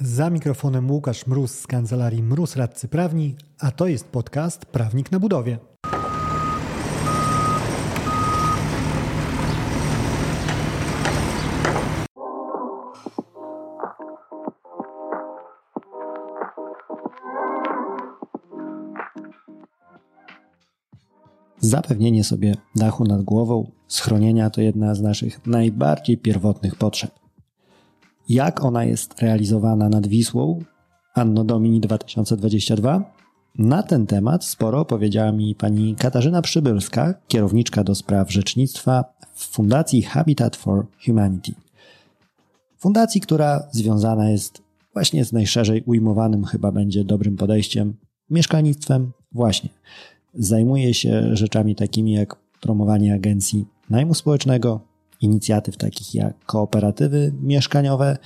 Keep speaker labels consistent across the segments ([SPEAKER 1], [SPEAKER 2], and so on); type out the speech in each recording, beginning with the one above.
[SPEAKER 1] Za mikrofonem Łukasz Mróz z kancelarii Mróz Radcy Prawni, a to jest podcast Prawnik na budowie. Zapewnienie sobie dachu nad głową, schronienia to jedna z naszych najbardziej pierwotnych potrzeb. Jak ona jest realizowana nad Wisłą? Anno Domini 2022? Na ten temat sporo powiedziała mi pani Katarzyna Przybylska, kierowniczka do spraw rzecznictwa w Fundacji Habitat for Humanity. Fundacji, która związana jest właśnie z najszerzej ujmowanym chyba będzie dobrym podejściem mieszkalnictwem właśnie Zajmuje się rzeczami takimi jak promowanie agencji najmu społecznego, inicjatyw takich jak kooperatywy mieszkaniowe,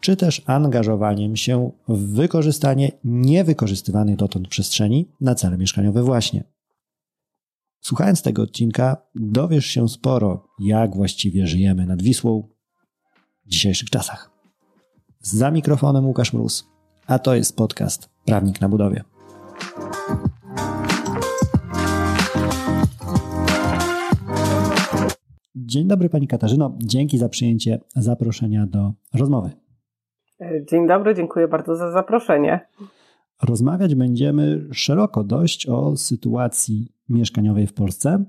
[SPEAKER 1] czy też angażowaniem się w wykorzystanie niewykorzystywanych dotąd przestrzeni na cele mieszkaniowe właśnie. Słuchając tego odcinka, dowiesz się sporo, jak właściwie żyjemy nad Wisłą w dzisiejszych czasach. Za mikrofonem Łukasz Mróz, a to jest podcast Prawnik na budowie. Dzień dobry Pani Katarzyno, dzięki za przyjęcie zaproszenia do rozmowy.
[SPEAKER 2] Dzień dobry, dziękuję bardzo za zaproszenie.
[SPEAKER 1] Rozmawiać będziemy szeroko dość o sytuacji mieszkaniowej w Polsce.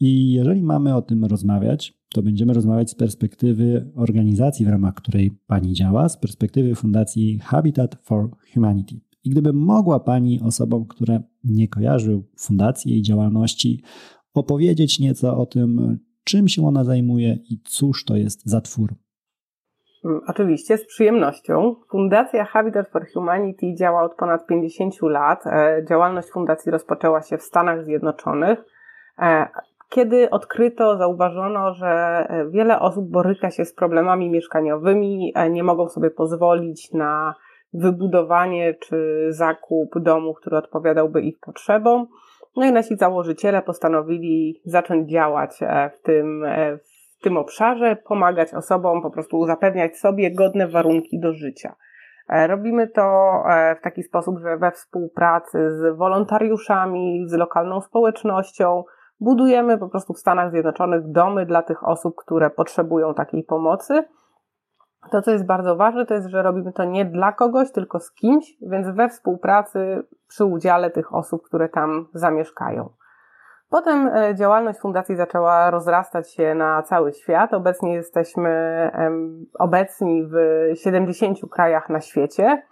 [SPEAKER 1] I jeżeli mamy o tym rozmawiać, to będziemy rozmawiać z perspektywy organizacji, w ramach której Pani działa, z perspektywy Fundacji Habitat for Humanity. I gdyby mogła Pani osobom, które nie kojarzą fundacji jej działalności, opowiedzieć nieco o tym, czym się ona zajmuje i cóż to jest za twór.
[SPEAKER 2] Mm, oczywiście, z przyjemnością. Fundacja Habitat for Humanity działa od ponad 50 lat. E, działalność fundacji rozpoczęła się w Stanach Zjednoczonych, e, kiedy odkryto, zauważono, że e, wiele osób boryka się z problemami mieszkaniowymi, nie mogą sobie pozwolić na wybudowanie czy zakup domu, który odpowiadałby ich potrzebom. No i nasi założyciele postanowili zacząć działać e, w tym, e, w tym obszarze, pomagać osobom, po prostu zapewniać sobie godne warunki do życia. E, robimy to w taki sposób, że we współpracy z wolontariuszami, z lokalną społecznością, budujemy po prostu w Stanach Zjednoczonych domy dla tych osób, które potrzebują takiej pomocy to, co jest bardzo ważne, to jest, że robimy to nie dla kogoś, tylko z kimś, więc we współpracy przy udziale tych osób, które tam zamieszkają. Potem e, działalność fundacji zaczęła rozrastać się na cały świat. Obecnie jesteśmy obecni w 70 krajach na świecie.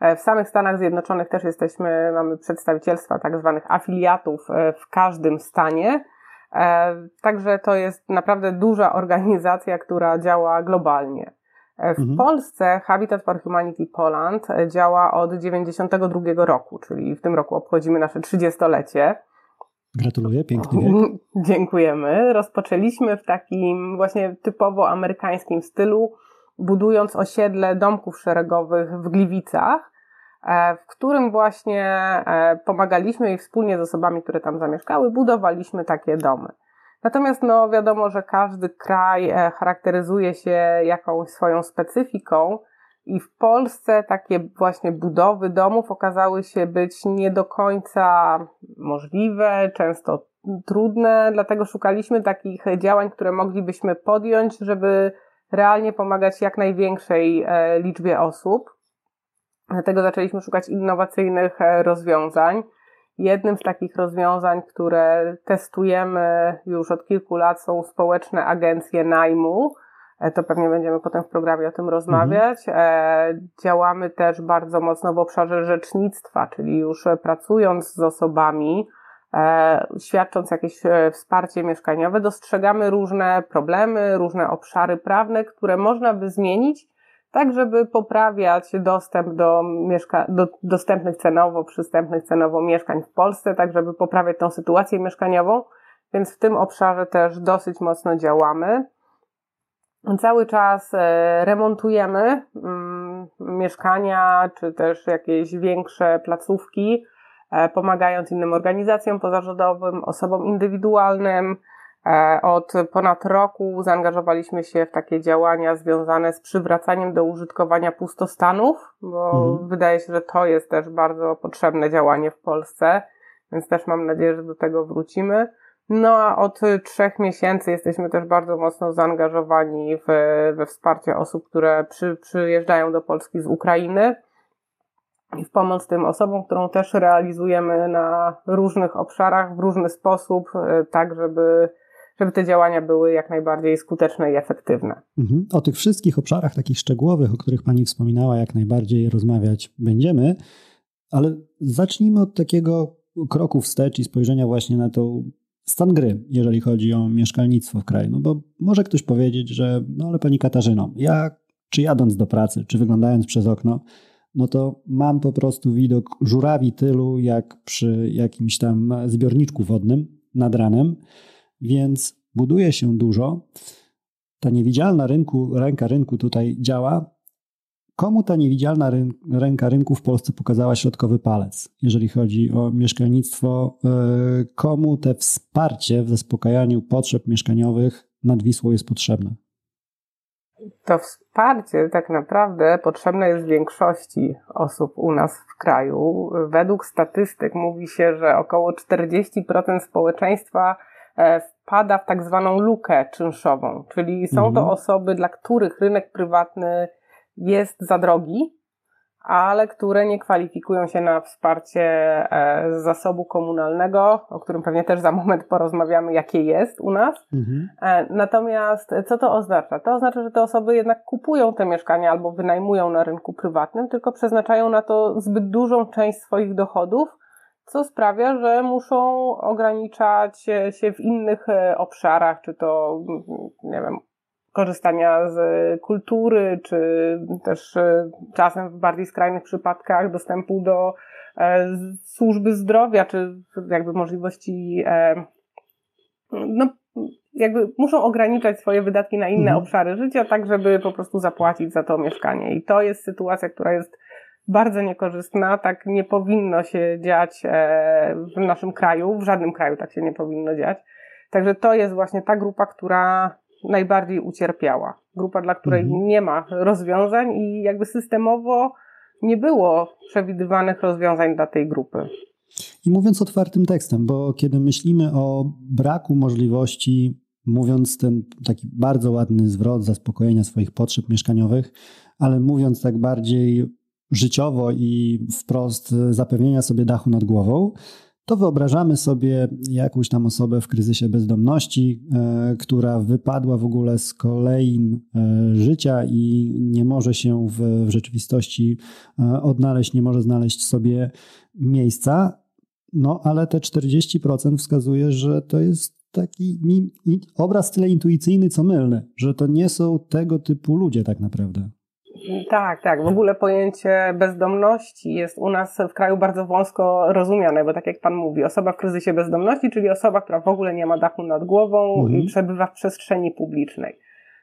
[SPEAKER 2] E, w samych Stanach Zjednoczonych też jesteśmy, mamy przedstawicielstwa tak zwanych afiliatów e, w każdym stanie. Także to jest naprawdę duża organizacja, która działa globalnie. E, w mhm. Polsce Habitat for Humanity Poland e, działa od 1992 roku, czyli w tym roku obchodzimy nasze 30-lecie.
[SPEAKER 1] Gratuluję, piękny wiek.
[SPEAKER 2] Dziękujemy. Rozpoczęliśmy w takim właśnie typowo amerykańskim stylu, budując osiedle domków szeregowych w Gliwicach, e, w którym właśnie pomagaliśmy i wspólnie z osobami, które tam zamieszkały, budowaliśmy takie domy. Natomiast no, wiadomo, że każdy kraj e, charakteryzuje się jakąś swoją specyfiką i w Polsce takie właśnie budowy domów okazały się być nie do końca możliwe, często trudne, dlatego szukaliśmy takich działań, które moglibyśmy podjąć, żeby realnie pomagać jak największej e, liczbie osób. Dlatego zaczęliśmy szukać innowacyjnych e, rozwiązań. Jednym z takich rozwiązań, które testujemy już od kilku lat, są społeczne agencje najmu. E, to pewnie będziemy potem w programie o tym rozmawiać. Mhm. Działamy też bardzo mocno w obszarze rzecznictwa, czyli już pracując z osobami, e, świadcząc jakieś wsparcie mieszkaniowe, dostrzegamy różne problemy, różne obszary prawne, które można by zmienić tak żeby poprawiać dostęp do, mieszka- do dostępnych cenowo, przystępnych cenowo mieszkań w Polsce, tak żeby poprawiać tą sytuację mieszkaniową, więc w tym obszarze też dosyć mocno działamy. Cały czas e, remontujemy mm, mieszkania, czy też jakieś większe placówki, e, pomagając innym organizacjom pozarządowym, osobom indywidualnym, od ponad roku zaangażowaliśmy się w takie działania związane z przywracaniem do użytkowania pustostanów, bo mhm. wydaje się, że to jest też bardzo potrzebne działanie w Polsce, więc też mam nadzieję, że do tego wrócimy. No a od trzech miesięcy jesteśmy też bardzo mocno zaangażowani w, we wsparcie osób, które przy, przyjeżdżają do Polski z Ukrainy i w pomoc tym osobom, którą też realizujemy na różnych obszarach, w różny sposób, e, tak żeby, żeby te działania były jak najbardziej skuteczne i efektywne.
[SPEAKER 1] Mhm. O tych wszystkich obszarach takich szczegółowych, o których Pani wspominała, jak najbardziej rozmawiać będziemy, ale zacznijmy od takiego kroku wstecz i spojrzenia właśnie na tą stan gry, jeżeli chodzi o mieszkalnictwo w kraju. No bo może ktoś powiedzieć, że no ale Pani Katarzyno, ja czy jadąc do pracy, czy wyglądając przez okno, no to mam po prostu widok żurawi tylu, jak przy jakimś tam zbiorniczku wodnym nad ranem, więc buduje się dużo. Ta niewidzialna rynku, ręka rynku tutaj działa. Komu ta niewidzialna ręka rynku w Polsce pokazała środkowy palec, jeżeli chodzi o mieszkalnictwo? E, komu te wsparcie w zaspokajaniu potrzeb mieszkaniowych nad Wisłą jest potrzebne?
[SPEAKER 2] to wsparcie tak naprawdę potrzebne jest większości osób u nas w kraju. Według statystyk mówi się, że około 40% społeczeństwa wpada w tak zwaną lukę czynszową, czyli są to mhm. osoby, dla których rynek prywatny jest za drogi, ale które nie kwalifikują się na wsparcie e, z zasobu komunalnego, o którym pewnie też za moment porozmawiamy, jakie jest u nas. Mhm. E, natomiast co to oznacza? To oznacza, że te osoby jednak kupują te mieszkania albo wynajmują na rynku prywatnym, tylko przeznaczają na to zbyt dużą część swoich dochodów, co sprawia, że muszą ograniczać się w innych e, obszarach, czy to, nie wiem, korzystania z kultury, czy też e, czasem w bardziej skrajnych przypadkach dostępu do e, służby zdrowia, czy jakby możliwości, no, jakby muszą ograniczać swoje wydatki na inne mhm. obszary życia, tak żeby po prostu zapłacić za to mieszkanie. I to jest sytuacja, która jest bardzo niekorzystna, tak nie powinno się dziać w naszym kraju, w żadnym kraju tak się nie powinno dziać. Także to jest właśnie ta grupa, która najbardziej ucierpiała. Grupa, dla której mhm. nie ma rozwiązań i jakby systemowo nie było przewidywanych rozwiązań dla tej grupy.
[SPEAKER 1] I mówiąc otwartym tekstem, bo kiedy myślimy o braku możliwości, mówiąc ten taki bardzo ładny zwrot zaspokojenia swoich potrzeb mieszkaniowych, ale mówiąc tak bardziej życiowo i wprost zapewnienia sobie dachu nad głową, to wyobrażamy sobie jakąś tam osobę w kryzysie bezdomności, e, która wypadła w ogóle z kolejn e, życia i nie może się w, w rzeczywistości e, odnaleźć, nie może znaleźć sobie miejsca. No, ale te 40% wskazuje, że to jest taki obraz tyle intuicyjny, co mylny, że to nie są tego typu ludzie tak naprawdę.
[SPEAKER 2] Tak, tak. W ogóle pojęcie bezdomności jest u nas w kraju bardzo wąsko rozumiane, bo tak jak Pan mówi, osoba w kryzysie bezdomności, czyli osoba, która w ogóle nie ma dachu nad głową mhm. i przebywa w przestrzeni publicznej.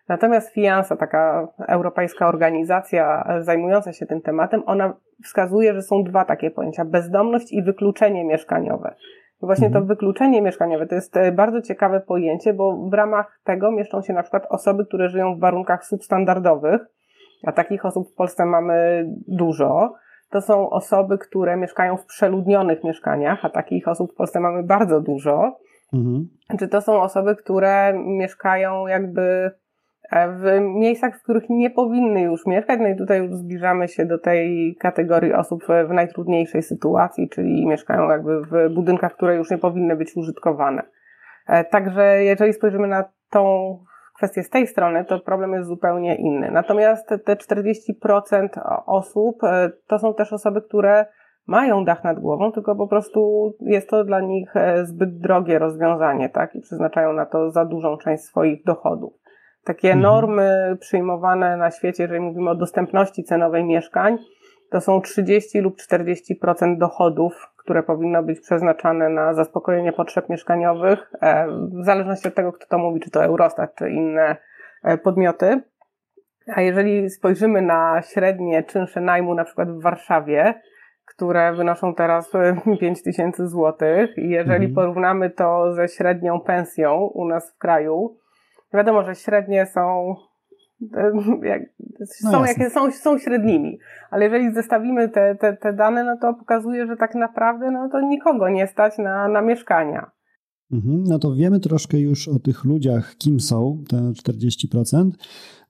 [SPEAKER 2] Natomiast FIANSA, taka europejska organizacja zajmująca się tym tematem, ona wskazuje, że są dwa takie pojęcia: bezdomność i wykluczenie mieszkaniowe. I właśnie mhm. to wykluczenie mieszkaniowe to jest e, bardzo ciekawe pojęcie, bo w ramach tego mieszczą się na przykład osoby, które żyją w warunkach substandardowych, a takich osób w Polsce mamy dużo. To są osoby, które mieszkają w przeludnionych mieszkaniach, a takich osób w Polsce mamy bardzo dużo. Mhm. Czy to są osoby, które mieszkają jakby e, w miejscach, w których nie powinny już mieszkać. No i tutaj już zbliżamy się do tej kategorii osób w najtrudniejszej sytuacji, czyli mieszkają jakby w budynkach, które już nie powinny być użytkowane. E, także jeżeli spojrzymy na tą kwestię z tej strony, to problem jest zupełnie inny. Natomiast te 40% osób e, to są też osoby, które mają dach nad głową, tylko po prostu jest to dla nich e, zbyt drogie rozwiązanie, tak? I przeznaczają na to za dużą część swoich dochodów. Takie mhm. normy przyjmowane na świecie, jeżeli mówimy o dostępności cenowej mieszkań, to są 30 lub 40% dochodów które powinno być przeznaczane na zaspokojenie potrzeb mieszkaniowych, e, w zależności od tego, kto to mówi, czy to Eurostat, czy inne e, podmioty. A jeżeli spojrzymy na średnie czynsze najmu, na przykład w Warszawie, które wynoszą teraz 5 tysięcy złotych. I jeżeli mhm. porównamy to ze średnią pensją u nas w kraju, wiadomo, że średnie są no są, jakie są, są średnimi. Ale jeżeli zestawimy te, te, te dane, no to pokazuje, że tak naprawdę no to nikogo nie stać na, na mieszkania.
[SPEAKER 1] Mhm, no to wiemy troszkę już o tych ludziach, kim są, te 40%.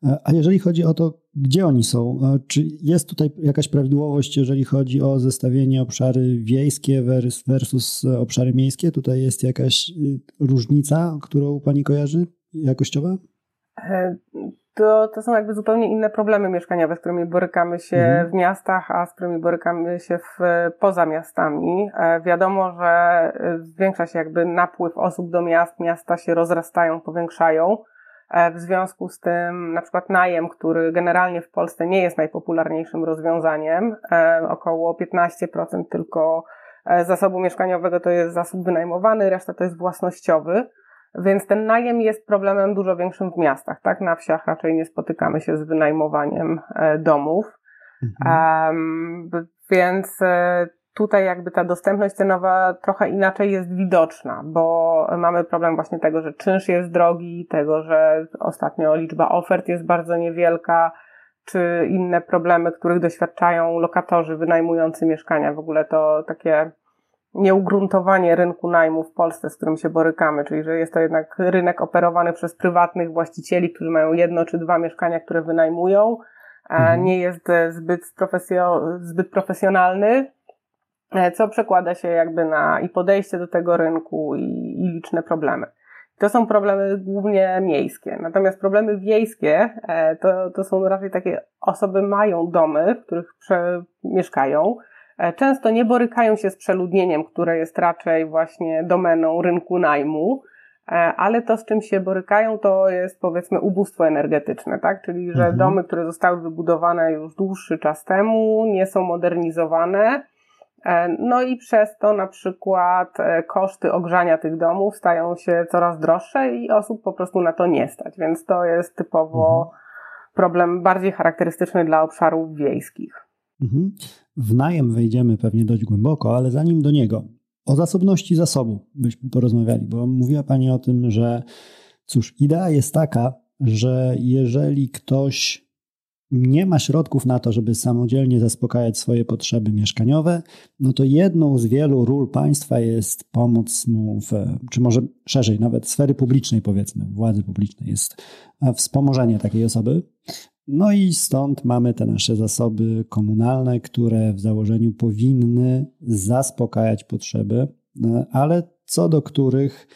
[SPEAKER 1] E, a jeżeli chodzi o to, gdzie oni są, e, czy jest tutaj jakaś prawidłowość, jeżeli chodzi o zestawienie obszary wiejskie versus obszary miejskie? Tutaj jest jakaś różnica, którą Pani kojarzy, jakościowa?
[SPEAKER 2] To, to są jakby zupełnie inne problemy mieszkaniowe, z którymi borykamy się mhm. w miastach, a z którymi borykamy się w, poza miastami. E, wiadomo, że e, zwiększa się jakby napływ osób do miast, miasta się rozrastają, powiększają. E, w związku z tym na przykład najem, który generalnie w Polsce nie jest najpopularniejszym rozwiązaniem, około 15% tylko zasobu mieszkaniowego to jest zasób wynajmowany, reszta to jest własnościowy. Więc ten najem jest problemem dużo większym w miastach, tak? Na wsiach raczej nie spotykamy się z wynajmowaniem e, domów. Mhm. Um, więc e, tutaj jakby ta dostępność cenowa trochę inaczej jest widoczna, bo mamy problem właśnie tego, że czynsz jest drogi, tego, że ostatnio liczba ofert jest bardzo niewielka, czy inne problemy, których doświadczają lokatorzy wynajmujący mieszkania. W ogóle to takie nieugruntowanie rynku najmu w Polsce, z którym się borykamy, czyli że jest to jednak rynek operowany przez prywatnych właścicieli, którzy mają jedno czy dwa mieszkania, które wynajmują, mhm. nie jest zbyt, profesjo- zbyt profesjonalny, e, co przekłada się jakby na i podejście do tego rynku i, i liczne problemy. To są problemy głównie miejskie. Natomiast problemy wiejskie e, to, to są raczej takie osoby mają domy, w których mieszkają, E, często nie borykają się z przeludnieniem, które jest raczej właśnie domeną rynku najmu, e, ale to, z czym się borykają, to jest powiedzmy ubóstwo energetyczne, tak? Czyli, że mhm. domy, które zostały wybudowane już dłuższy czas temu, nie są modernizowane. E, no i przez to na przykład koszty ogrzania tych domów stają się coraz droższe i osób po prostu na to nie stać. Więc to jest typowo mhm. problem bardziej charakterystyczny dla obszarów wiejskich.
[SPEAKER 1] Mhm. W najem wejdziemy pewnie dość głęboko, ale zanim do niego, o zasobności zasobu byśmy porozmawiali, bo mówiła Pani o tym, że cóż, idea jest taka, że jeżeli ktoś nie ma środków na to, żeby samodzielnie zaspokajać swoje potrzeby mieszkaniowe, no to jedną z wielu ról państwa jest pomoc mu, w, czy może szerzej, nawet sfery publicznej, powiedzmy, władzy publicznej, jest wspomożenie takiej osoby. No i stąd mamy te nasze zasoby komunalne, które w założeniu powinny zaspokajać potrzeby, e, ale co do których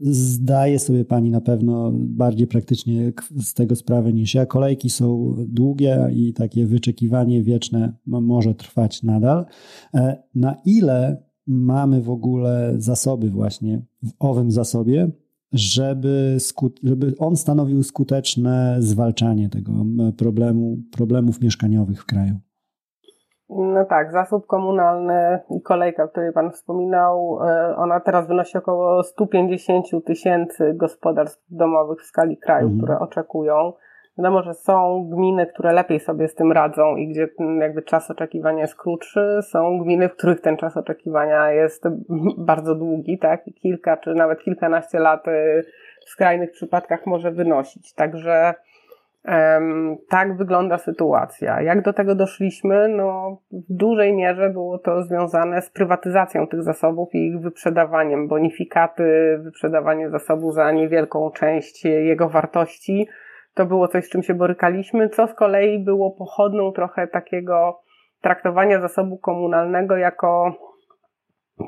[SPEAKER 1] zdaje sobie pani na pewno bardziej praktycznie z tego sprawę niż ja. Kolejki są długie i takie wyczekiwanie wieczne może trwać nadal. E, na ile mamy w ogóle zasoby właśnie w owym zasobie, żeby, żeby on stanowił skuteczne zwalczanie tego problemu, problemów mieszkaniowych w kraju.
[SPEAKER 2] No tak, zasób komunalny i kolejka, o której Pan wspominał, e, ona teraz wynosi około 150 tysięcy gospodarstw domowych w skali kraju, mhm. które oczekują. Wiadomo, że są gminy, które lepiej sobie z tym radzą i gdzie jakby czas oczekiwania jest krótszy. Są gminy, w których ten czas oczekiwania jest bardzo długi, tak? Kilka czy nawet kilkanaście lat y, w skrajnych przypadkach może wynosić. Także um, tak wygląda sytuacja. Jak do tego doszliśmy? No, w dużej mierze było to związane z prywatyzacją tych zasobów i ich wyprzedawaniem. Bonifikaty, wyprzedawanie zasobu za niewielką część jego wartości to było coś, z czym się borykaliśmy, co z kolei było pochodną trochę takiego traktowania zasobu komunalnego jako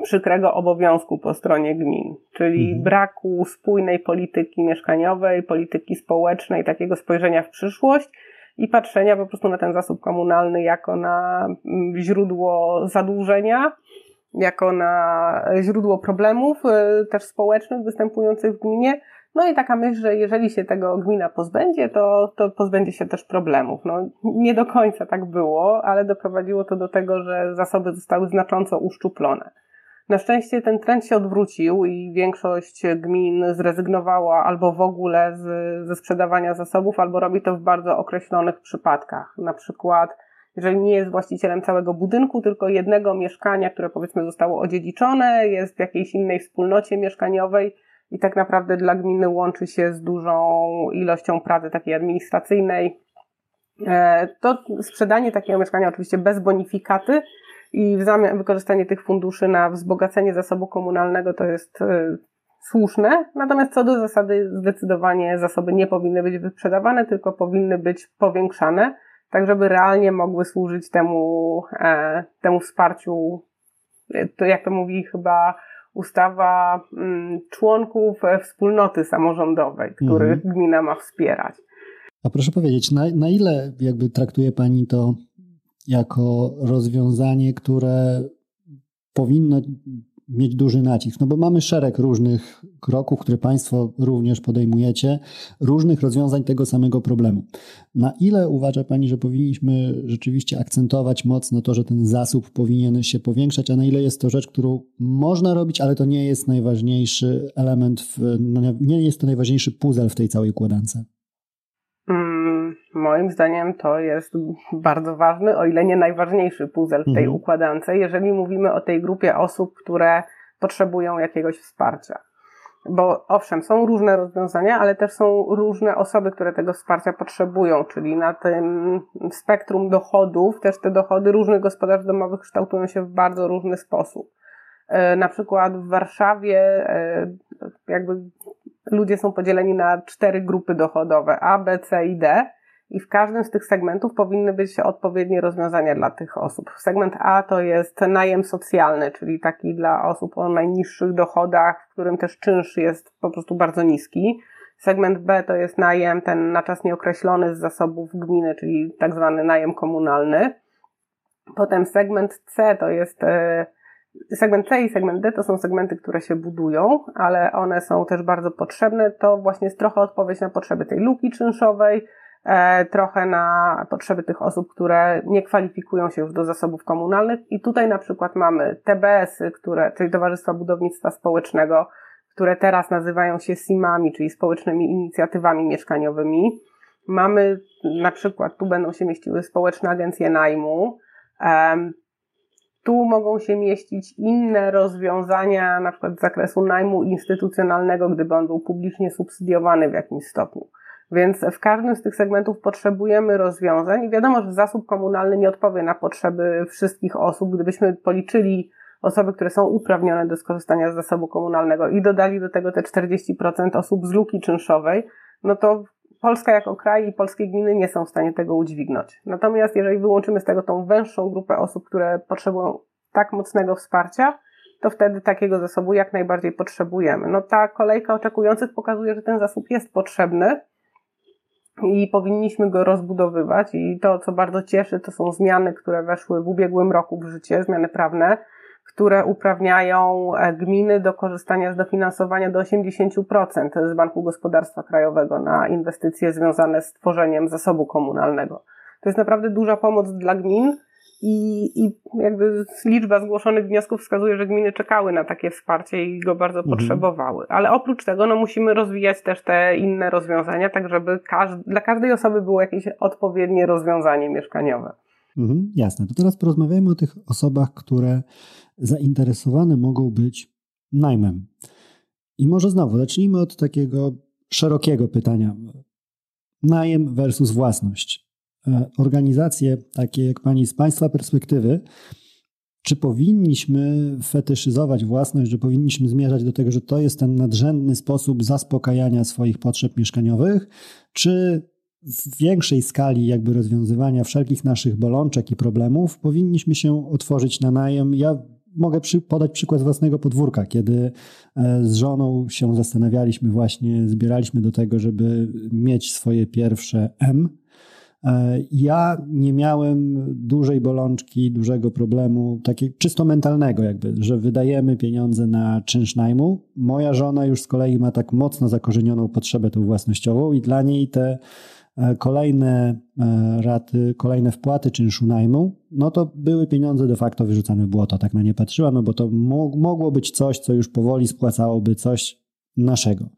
[SPEAKER 2] przykrego obowiązku po stronie gmin, czyli mhm. braku spójnej polityki mieszkaniowej, polityki społecznej, takiego spojrzenia w przyszłość i patrzenia po prostu na ten zasób komunalny jako na mm, źródło zadłużenia, jako na źródło problemów y, też społecznych występujących w gminie, no i taka myśl, że jeżeli się tego gmina pozbędzie, to, to pozbędzie się też problemów. No, nie do końca tak było, ale doprowadziło to do tego, że zasoby zostały znacząco uszczuplone. Na szczęście ten trend się odwrócił i większość gmin zrezygnowała albo w ogóle z, ze sprzedawania zasobów, albo robi to w bardzo określonych przypadkach. Na przykład jeżeli nie jest właścicielem całego budynku, tylko jednego mieszkania, które powiedzmy zostało odziedziczone, jest w jakiejś innej wspólnocie mieszkaniowej i tak naprawdę dla gminy łączy się z dużą ilością pracy takiej administracyjnej. E, to sprzedanie takiego mieszkania oczywiście bez bonifikaty i w zamian wykorzystanie tych funduszy na wzbogacenie zasobu komunalnego to jest e, słuszne, natomiast co do zasady zdecydowanie zasoby nie powinny być wyprzedawane, tylko powinny być powiększane, tak żeby realnie mogły służyć temu, e, temu wsparciu, to jak to mówi chyba ustawa mm, członków wspólnoty samorządowej, których mhm. gmina ma wspierać.
[SPEAKER 1] A proszę powiedzieć, na, na ile jakby traktuje Pani to jako rozwiązanie, które powinno mieć duży nacisk, no bo mamy szereg różnych kroków, które Państwo również podejmujecie, różnych rozwiązań tego samego problemu. Na ile uważa Pani, że powinniśmy rzeczywiście akcentować mocno to, że ten zasób powinien się powiększać, a na ile jest to rzecz, którą można robić, ale to nie jest najważniejszy element, w, no nie jest to najważniejszy puzzle w tej całej układance?
[SPEAKER 2] Moim zdaniem to jest bardzo ważny, o ile nie najważniejszy puzzle w tej mhm. układance, jeżeli mówimy o tej grupie osób, które potrzebują jakiegoś wsparcia. Bo owszem, są różne rozwiązania, ale też są różne osoby, które tego wsparcia potrzebują, czyli na tym spektrum dochodów też te dochody różnych gospodarstw domowych kształtują się w bardzo różny sposób. E, na przykład w Warszawie e, jakby ludzie są podzieleni na cztery grupy dochodowe A, B, C i D. I w każdym z tych segmentów powinny być odpowiednie rozwiązania dla tych osób. Segment A to jest najem socjalny, czyli taki dla osób o najniższych dochodach, w którym też czynsz jest po prostu bardzo niski. Segment B to jest najem ten na czas nieokreślony z zasobów gminy, czyli tak zwany najem komunalny. Potem segment C to jest e, Segment C i segment D to są segmenty, które się budują, ale one są też bardzo potrzebne. To właśnie jest trochę odpowiedź na potrzeby tej luki czynszowej, trochę na potrzeby tych osób, które nie kwalifikują się już do zasobów komunalnych. I tutaj na przykład mamy TBS-y, które, czyli Towarzystwa Budownictwa Społecznego, które teraz nazywają się SIM-ami, czyli społecznymi inicjatywami mieszkaniowymi. Mamy na przykład, tu będą się mieściły społeczne agencje najmu, tu mogą się mieścić inne rozwiązania, na przykład z zakresu najmu instytucjonalnego, gdyby on był publicznie subsydiowany w jakimś stopniu. Więc w każdym z tych segmentów potrzebujemy rozwiązań i wiadomo, że zasób komunalny nie odpowie na potrzeby wszystkich osób. Gdybyśmy policzyli osoby, które są uprawnione do skorzystania z zasobu komunalnego i dodali do tego te 40% osób z luki czynszowej, no to Polska jako kraj i polskie gminy nie są w stanie tego udźwignąć. Natomiast jeżeli wyłączymy z tego tą węższą grupę osób, które potrzebują tak mocnego wsparcia, to wtedy takiego zasobu jak najbardziej potrzebujemy. No ta kolejka oczekujących pokazuje, że ten zasób jest potrzebny i powinniśmy go rozbudowywać i to, co bardzo cieszy, to są zmiany, które weszły w ubiegłym roku w życie, zmiany prawne, które uprawniają e, gminy do korzystania z dofinansowania do 80% z Banku Gospodarstwa Krajowego na inwestycje związane z tworzeniem zasobu komunalnego. To jest naprawdę duża pomoc dla gmin i, i jakby liczba zgłoszonych wniosków wskazuje, że gminy czekały na takie wsparcie i go bardzo mhm. potrzebowały. Ale oprócz tego no, musimy rozwijać też te inne rozwiązania, tak żeby dla każdej osoby było jakieś odpowiednie rozwiązanie mieszkaniowe.
[SPEAKER 1] Mhm, jasne. To teraz porozmawiajmy o tych osobach, które zainteresowane mogą być najmem. I może znowu zacznijmy od takiego szerokiego pytania. Najem versus własność. E, organizacje takie jak Pani z Państwa perspektywy, czy powinniśmy fetyszyzować własność, że powinniśmy zmierzać do tego, że to jest ten nadrzędny sposób zaspokajania swoich potrzeb mieszkaniowych, czy w większej skali jakby rozwiązywania wszelkich naszych bolączek i problemów powinniśmy się otworzyć na najem. Ja mogę przy, podać przykład z własnego podwórka, kiedy e, z żoną się zastanawialiśmy właśnie, zbieraliśmy do tego, żeby mieć swoje pierwsze M. E, ja nie miałem dużej bolączki, dużego problemu, takiego czysto mentalnego jakby, że wydajemy pieniądze na czynsz najmu. Moja żona już z kolei ma tak mocno zakorzenioną potrzebę tą własnościową i dla niej te E, kolejne e, raty, kolejne wpłaty czynszu najmu, no to były pieniądze de facto wyrzucane w błoto. Tak na nie patrzyła, no bo to mogło być coś, co już powoli spłacałoby coś naszego.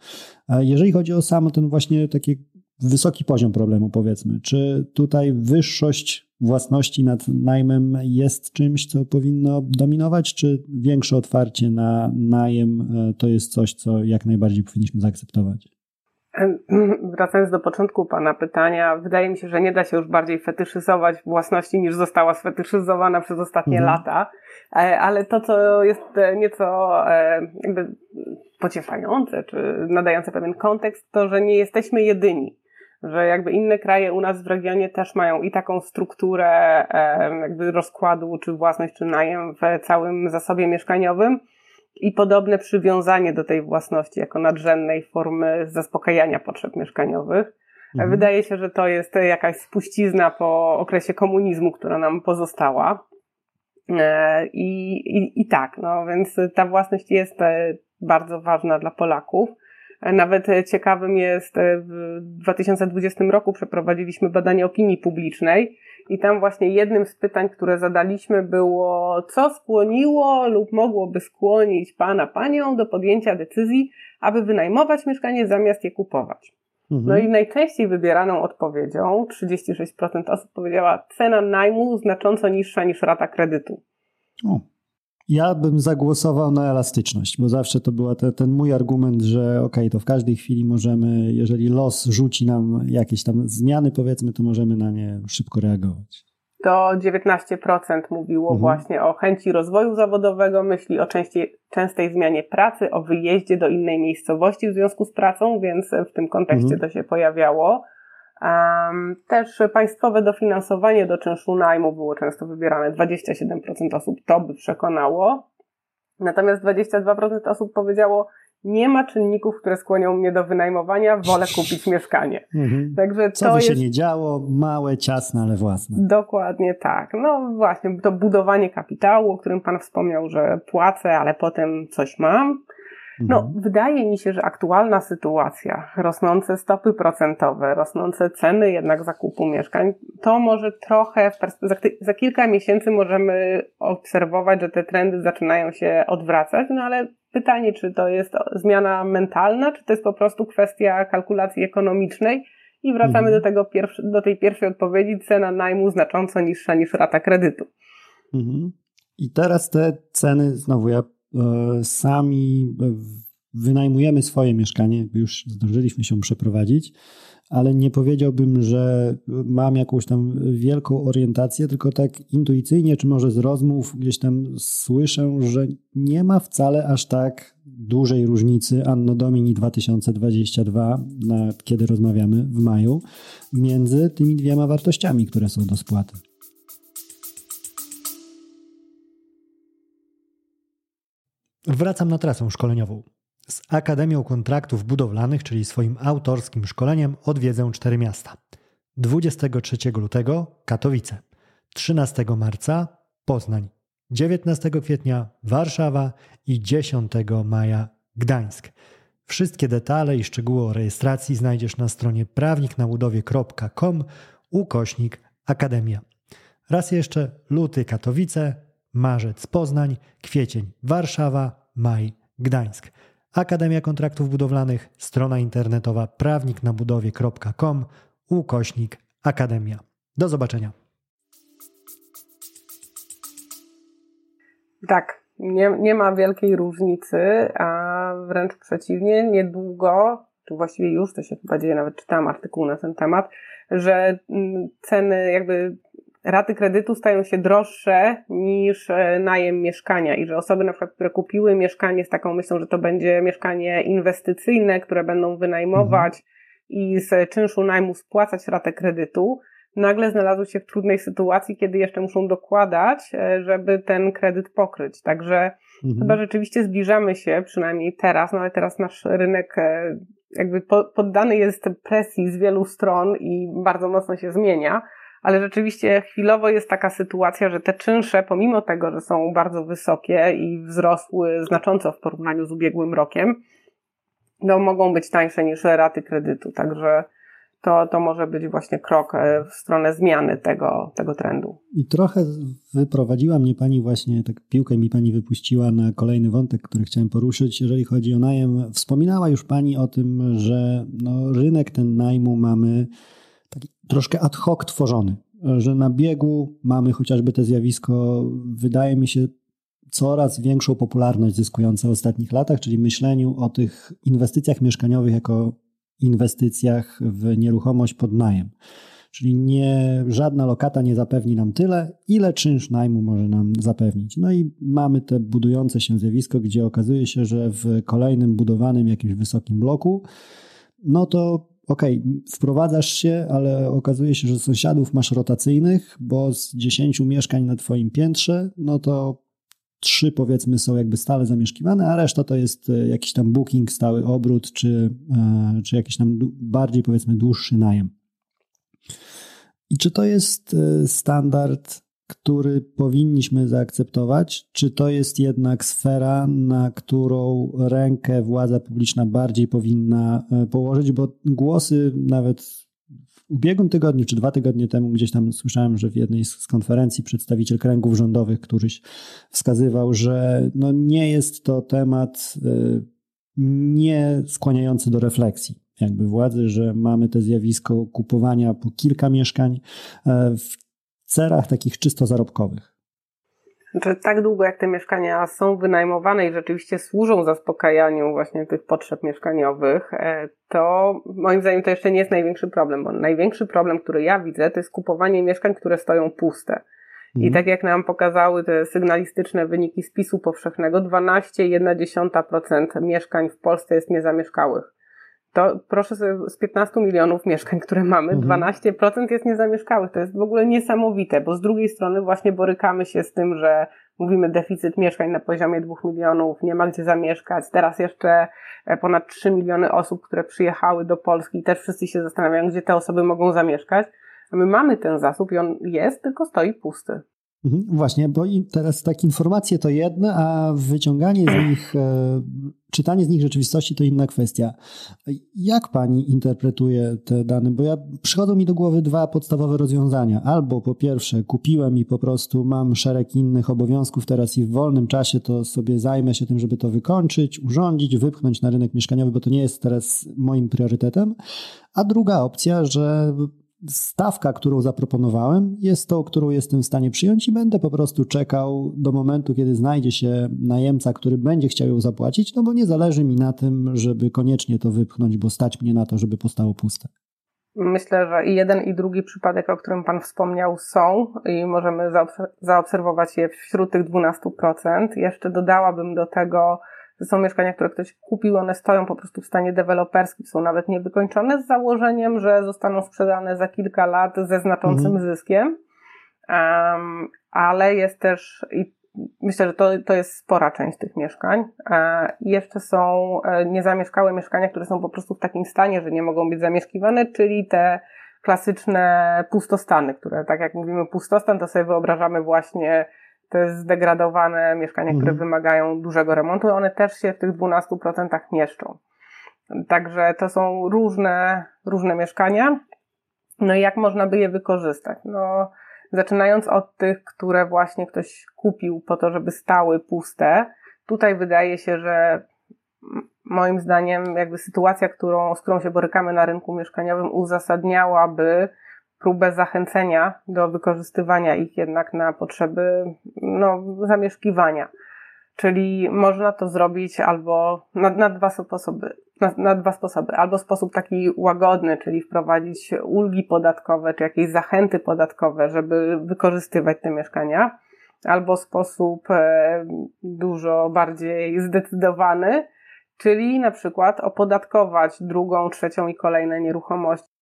[SPEAKER 1] Jeżeli chodzi o samo ten właśnie takie wysoki poziom problemu, powiedzmy. Czy tutaj wyższość własności nad najmem jest czymś, co powinno dominować, czy większe otwarcie na najem e, to jest coś, co jak najbardziej powinniśmy zaakceptować?
[SPEAKER 2] Wracając do początku Pana pytania, wydaje mi się, że nie da się już bardziej fetyszyzować własności niż została sfetyszyzowana przez ostatnie mhm. lata. E, ale to, co jest nieco jakby pocieszające, czy nadające pewien kontekst, to, że nie jesteśmy jedyni że jakby inne kraje u nas w regionie też mają i taką strukturę jakby rozkładu, czy własność, czy najem w całym zasobie mieszkaniowym i podobne przywiązanie do tej własności jako nadrzędnej formy zaspokajania potrzeb mieszkaniowych. Mhm. Wydaje się, że to jest jakaś spuścizna po okresie komunizmu, która nam pozostała. E, I, i, I tak, no więc ta własność jest e, bardzo ważna dla Polaków. Nawet ciekawym jest, e, w 2020 roku przeprowadziliśmy badanie opinii publicznej i tam właśnie jednym z pytań, które zadaliśmy było, co skłoniło lub mogłoby skłonić pana, panią do podjęcia decyzji, aby wynajmować mieszkanie zamiast je kupować. Mhm. No i najczęściej wybieraną odpowiedzią, 36% osób powiedziała, cena najmu znacząco niższa niż rata kredytu.
[SPEAKER 1] O. Ja bym zagłosował na elastyczność, bo zawsze to był te, ten mój argument, że ok, to w każdej chwili możemy, jeżeli los rzuci nam jakieś tam zmiany, powiedzmy, to możemy na nie szybko reagować.
[SPEAKER 2] To 19% mówiło mhm. właśnie o chęci rozwoju zawodowego, myśli o częściej, częstej zmianie pracy, o wyjeździe do innej miejscowości w związku z pracą, więc w tym kontekście mhm. to się pojawiało. Też państwowe dofinansowanie do czynszu najmu było często wybierane. 27% osób to by przekonało. Natomiast 22% osób powiedziało, nie ma czynników, które skłonią mnie do wynajmowania, wolę kupić mieszkanie.
[SPEAKER 1] Mhm. Także Co to by się nie działo, małe, ciasne, ale własne.
[SPEAKER 2] Dokładnie tak. No właśnie, to budowanie kapitału, o którym Pan wspomniał, że płacę, ale potem coś mam. No, mhm. wydaje mi się, że aktualna sytuacja, rosnące stopy procentowe, rosnące ceny jednak zakupu mieszkań, to może trochę, za, za, kilka miesięcy możemy obserwować, że te trendy zaczynają się odwracać, no ale pytanie, czy to jest zmiana mentalna, czy to jest po prostu kwestia kalkulacji ekonomicznej i wracamy mhm. do, tego pierwszy, do tej pierwszej odpowiedzi, cena najmu znacząco niższa niż rata kredytu.
[SPEAKER 1] Mhm. I teraz te ceny, znowu ja sami wynajmujemy swoje mieszkanie, już zdążyliśmy się przeprowadzić, ale nie powiedziałbym, że mam jakąś tam wielką orientację, tylko tak intuicyjnie, czy może z rozmów gdzieś tam słyszę, że nie ma wcale aż tak dużej różnicy Anno Domini 2022, na, kiedy rozmawiamy w maju, między tymi dwiema wartościami, które są do spłaty. Wracam na trasę szkoleniową. Z Akademią Kontraktów Budowlanych, czyli swoim autorskim szkoleniem, odwiedzę cztery miasta. 23 lutego Katowice, 13 marca Poznań, 19 kwietnia Warszawa i 10 maja Gdańsk. Wszystkie detale i szczegóły o rejestracji znajdziesz na stronie prawniknabudowie.com ukośnik Akademia. Raz jeszcze luty Katowice, marzec Poznań, kwiecień Warszawa, maj Gdańsk. Akademia Kontraktów Budowlanych, strona internetowa prawniknabudowie.com, ukośnik Akademia. Do zobaczenia.
[SPEAKER 2] Tak, nie, nie ma wielkiej różnicy, a wręcz przeciwnie, niedługo, czy właściwie już to się chyba dzieje, nawet czytałam artykuł na ten temat, że mm, ceny jakby raty kredytu stają się droższe niż e, najem mieszkania i że osoby na przykład, które kupiły mieszkanie z taką myślą, że to będzie mieszkanie inwestycyjne, które będą wynajmować mhm. i z czynszu najmu spłacać ratę kredytu, nagle znalazły się w trudnej sytuacji, kiedy jeszcze muszą dokładać, e, żeby ten kredyt pokryć. Także mhm. chyba rzeczywiście zbliżamy się, przynajmniej teraz, no ale teraz nasz rynek e, jakby poddany jest presji z wielu stron i bardzo mocno się zmienia ale rzeczywiście chwilowo jest taka sytuacja, że te czynsze, pomimo tego, że są bardzo wysokie i wzrosły znacząco w porównaniu z ubiegłym rokiem, no mogą być tańsze niż raty kredytu. Także to, to może być właśnie krok e, w stronę zmiany tego, tego trendu.
[SPEAKER 1] I trochę wyprowadziła mnie Pani właśnie, tak piłkę mi Pani wypuściła na kolejny wątek, który chciałem poruszyć, jeżeli chodzi o najem. Wspominała już Pani o tym, że no, rynek ten najmu mamy taki troszkę ad hoc tworzony, że na biegu mamy chociażby to zjawisko, wydaje mi się, coraz większą popularność zyskujące w ostatnich latach, czyli myśleniu o tych inwestycjach mieszkaniowych jako inwestycjach w nieruchomość pod najem. Czyli nie, żadna lokata nie zapewni nam tyle, ile czynsz najmu może nam zapewnić. No i mamy te budujące się zjawisko, gdzie okazuje się, że w kolejnym budowanym jakimś wysokim bloku, no to okej, okay, wprowadzasz się, ale okazuje się, że sąsiadów masz rotacyjnych, bo z 10 mieszkań na twoim piętrze, no to trzy powiedzmy są jakby stale zamieszkiwane, a reszta to jest e, jakiś tam booking, stały obrót, czy, e, czy jakiś tam bardziej powiedzmy dłuższy najem. I czy to jest e, standard, który powinniśmy zaakceptować, czy to jest jednak sfera, na którą rękę władza publiczna bardziej powinna położyć, bo głosy nawet w ubiegłym tygodniu, czy dwa tygodnie temu, gdzieś tam słyszałem, że w jednej z konferencji przedstawiciel kręgów rządowych któryś wskazywał, że no nie jest to temat y, nie skłaniający do refleksji jakby władzy, że mamy to zjawisko kupowania po kilka mieszkań e, w celach takich czysto zarobkowych.
[SPEAKER 2] Znaczy, tak długo jak te mieszkania są wynajmowane i rzeczywiście służą zaspokajaniu właśnie tych potrzeb mieszkaniowych, e, to moim zdaniem to jeszcze nie jest największy problem, bo największy problem, który ja widzę, to jest kupowanie mieszkań, które stoją puste. I mhm. tak jak nam pokazały te sygnalistyczne wyniki spisu powszechnego, 12,1% mieszkań w Polsce jest niezamieszkałych to proszę sobie z 15 milionów mieszkań, które mamy, mhm. 12% jest niezamieszkałych. To jest w ogóle niesamowite, bo z drugiej strony właśnie borykamy się z tym, że mówimy deficyt mieszkań na poziomie 2 milionów, nie ma gdzie zamieszkać. Teraz jeszcze e, ponad 3 miliony osób, które przyjechały do Polski i też wszyscy się zastanawiają, gdzie te osoby mogą zamieszkać. A my mamy ten zasób i on jest, tylko stoi pusty.
[SPEAKER 1] Mhm, właśnie, bo teraz tak informacje to jedne, a wyciąganie z nich, e, czytanie z nich rzeczywistości to inna kwestia. Jak pani interpretuje te dane? Bo ja przychodzą mi do głowy dwa podstawowe rozwiązania. Albo po pierwsze kupiłem i po prostu mam szereg innych obowiązków teraz i w wolnym czasie to sobie zajmę się tym, żeby to wykończyć, urządzić, wypchnąć na rynek mieszkaniowy, bo to nie jest teraz moim priorytetem. A druga opcja, że stawka, którą zaproponowałem, jest tą, którą jestem w stanie przyjąć i będę po prostu czekał do momentu, kiedy znajdzie się najemca, który będzie chciał ją zapłacić, no bo nie zależy mi na tym, żeby koniecznie to wypchnąć, bo stać mnie na to, żeby postało puste.
[SPEAKER 2] Myślę, że i jeden, i drugi przypadek, o którym Pan wspomniał, są i możemy zaobserwować je wśród tych 12%. Jeszcze dodałabym do tego to są mieszkania, które ktoś kupił, one stoją po prostu w stanie deweloperskim, są nawet niewykończone z założeniem, że zostaną sprzedane za kilka lat ze znaczącym mhm. zyskiem. Um, ale jest też, i myślę, że to, to jest spora część tych mieszkań. E, jeszcze są e, niezamieszkałe mieszkania, które są po prostu w takim stanie, że nie mogą być zamieszkiwane, czyli te klasyczne pustostany, które tak jak mówimy pustostan, to sobie wyobrażamy właśnie to jest zdegradowane mieszkania, mhm. które wymagają dużego remontu, one też się w tych 12% mieszczą. Także to są różne, różne mieszkania. No i jak można by je wykorzystać? No, zaczynając od tych, które właśnie ktoś kupił po to, żeby stały puste, tutaj wydaje się, że moim zdaniem jakby sytuacja, którą, z którą się borykamy na rynku mieszkaniowym uzasadniałaby próbę zachęcenia do wykorzystywania ich jednak na potrzeby no, zamieszkiwania. Czyli można to zrobić albo na, na dwa sposoby, na, na, dwa sposoby. Albo sposób taki łagodny, czyli wprowadzić ulgi podatkowe, czy jakieś zachęty podatkowe, żeby wykorzystywać te mieszkania, albo sposób e, dużo bardziej zdecydowany, czyli na przykład opodatkować drugą, trzecią i kolejne nieruchomości.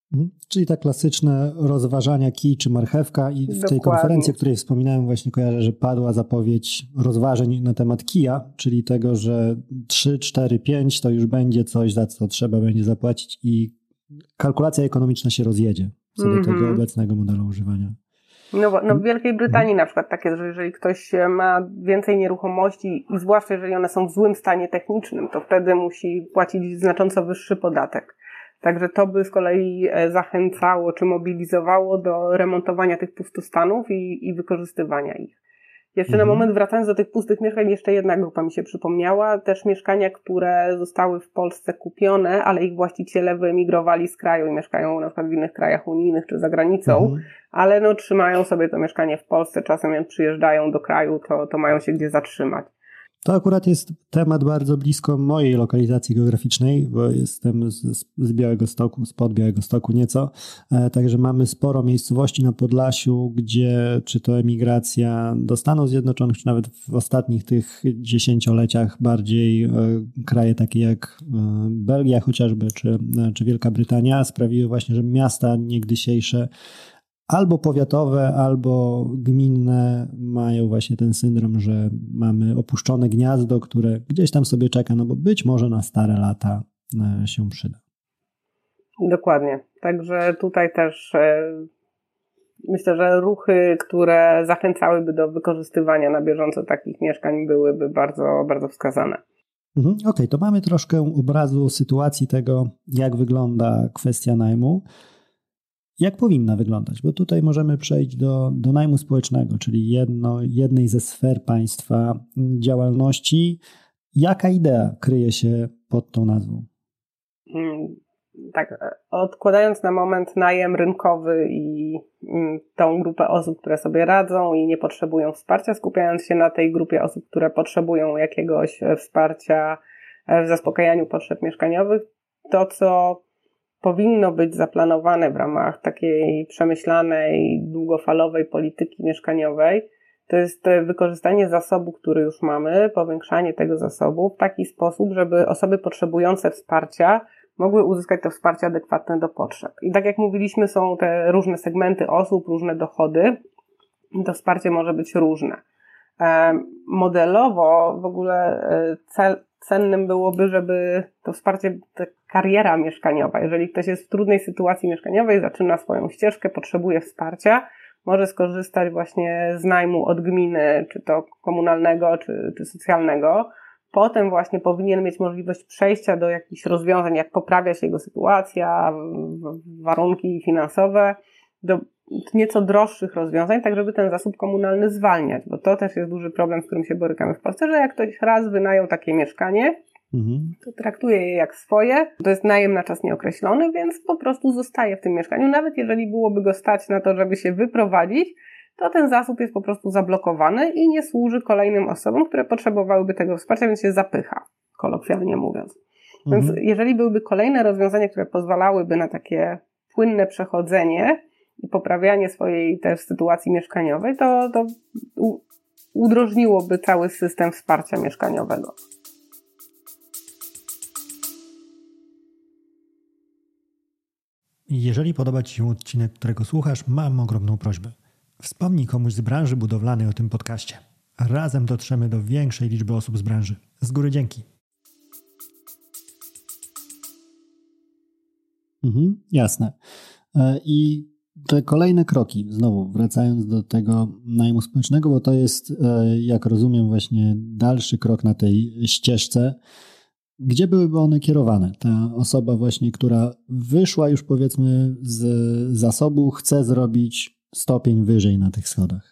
[SPEAKER 1] Czyli ta klasyczne rozważania kij czy marchewka i w Dokładnie. tej konferencji, o której wspominałem właśnie kojarzę, że padła zapowiedź rozważań na temat kija, czyli tego, że 3, 4, 5 to już będzie coś, za co trzeba będzie zapłacić i kalkulacja ekonomiczna się rozjedzie co do mm -hmm. tego mhm. obecnego modelu używania.
[SPEAKER 2] No, no w Wielkiej Brytanii na przykład takie, że jeżeli ktoś ma więcej nieruchomości i zwłaszcza jeżeli one są w złym stanie technicznym, to wtedy musi płacić znacząco wyższy podatek Także to by z kolei e, zachęcało czy mobilizowało do remontowania tych pustostanów i, i wykorzystywania ich. Jeszcze mhm. na moment wracając do tych pustych mieszkań, jeszcze jedna grupa mi się przypomniała. Też mieszkania, które zostały w Polsce kupione, ale ich właściciele wyemigrowali z kraju i mieszkają na przykład w innych krajach unijnych czy za granicą, mhm. ale no trzymają sobie to mieszkanie w Polsce, czasem jak przyjeżdżają do kraju, to, to mają się gdzie zatrzymać.
[SPEAKER 1] To akurat jest temat bardzo blisko mojej lokalizacji geograficznej, bo jestem z, z Białego Stoku, spod Białego Stoku nieco. E, także mamy sporo miejscowości na Podlasiu, gdzie czy to emigracja do Stanów Zjednoczonych, czy nawet w ostatnich tych dziesięcioleciach bardziej e, kraje takie jak e, Belgia chociażby, czy, czy Wielka Brytania sprawiły właśnie, że miasta niegdysiejsze albo powiatowe, albo gminne mają właśnie ten syndrom, że mamy opuszczone gniazdo, które gdzieś tam sobie czeka, no bo być może na stare lata e, się przyda.
[SPEAKER 2] Dokładnie. Także tutaj też e, myślę, że ruchy, które zachęcałyby do wykorzystywania na bieżąco takich mieszkań, byłyby bardzo, bardzo wskazane.
[SPEAKER 1] Mhm, Okej, okay, to mamy troszkę obrazu sytuacji tego, jak wygląda kwestia najmu. Jak powinna wyglądać? Bo tutaj możemy przejść do, do najmu społecznego, czyli jedno, jednej ze sfer państwa działalności. Jaka idea kryje się pod tą nazwą?
[SPEAKER 2] Hmm, tak, odkładając na moment najem rynkowy i mm, tą grupę osób, które sobie radzą i nie potrzebują wsparcia, skupiając się na tej grupie osób, które potrzebują jakiegoś wsparcia w zaspokajaniu potrzeb mieszkaniowych, to co powinno być zaplanowane w ramach takiej przemyślanej, długofalowej polityki mieszkaniowej, to jest wykorzystanie zasobu, który już mamy, powiększanie tego zasobu w taki sposób, żeby osoby potrzebujące wsparcia mogły uzyskać to wsparcie adekwatne do potrzeb. I tak jak mówiliśmy, są te różne segmenty osób, różne dochody, to wsparcie może być różne. E, modelowo w ogóle e, cel, cennym byłoby, żeby to wsparcie, ta kariera mieszkaniowa, jeżeli ktoś jest w trudnej sytuacji mieszkaniowej, zaczyna swoją ścieżkę, potrzebuje wsparcia, może skorzystać właśnie z najmu od gminy, czy to komunalnego, czy, czy socjalnego. Potem właśnie powinien mieć możliwość przejścia do jakichś rozwiązań, jak poprawia się jego sytuacja, warunki finansowe, do nieco droższych rozwiązań, tak żeby ten zasób komunalny zwalniać, bo to też jest duży problem, z którym się borykamy w Polsce, że jak ktoś raz wynajął takie mieszkanie, mhm. to traktuje je jak swoje, to jest najem na czas nieokreślony, więc po prostu zostaje w tym mieszkaniu, nawet jeżeli byłoby go stać na to, żeby się wyprowadzić, to ten zasób jest po prostu zablokowany i nie służy kolejnym osobom, które potrzebowałyby tego wsparcia, więc się zapycha, kolokwialnie mówiąc. Więc mhm. jeżeli byłyby kolejne rozwiązania, które pozwalałyby na takie płynne przechodzenie, i poprawianie swojej też sytuacji mieszkaniowej, to, to udrożniłoby cały system wsparcia mieszkaniowego.
[SPEAKER 1] Jeżeli podoba Ci się odcinek, którego słuchasz, mam ogromną prośbę. Wspomnij komuś z branży budowlanej o tym podcaście. Razem dotrzemy do większej liczby osób z branży. Z góry dzięki. Mhm, jasne. E, I te kolejne kroki, znowu wracając do tego najmu społecznego, bo to jest, e, jak rozumiem, właśnie dalszy krok na tej ścieżce. Gdzie byłyby one kierowane? Ta osoba właśnie, która wyszła już powiedzmy z zasobu, chce zrobić stopień wyżej na tych schodach.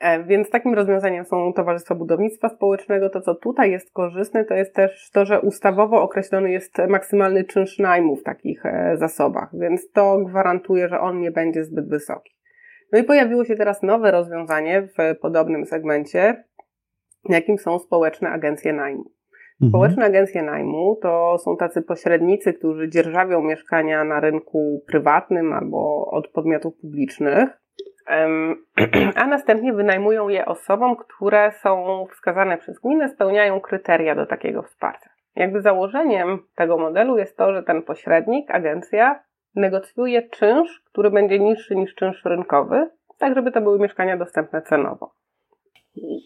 [SPEAKER 2] E, więc takim rozwiązaniem są towarzystwa budownictwa społecznego. To, co tutaj jest korzystne, to jest też to, że ustawowo określony jest maksymalny czynsz najmu w takich e, zasobach, więc to gwarantuje, że on nie będzie zbyt wysoki. No i pojawiło się teraz nowe rozwiązanie w podobnym segmencie, jakim są społeczne agencje najmu. Mhm. Społeczne agencje najmu to są tacy pośrednicy, którzy dzierżawią mieszkania na rynku prywatnym albo od podmiotów publicznych a następnie wynajmują je osobom, które są wskazane przez gminę, spełniają kryteria do takiego wsparcia. Jakby założeniem tego modelu jest to, że ten pośrednik, agencja, negocjuje czynsz, który będzie niższy niż czynsz rynkowy, tak żeby to były mieszkania dostępne cenowo.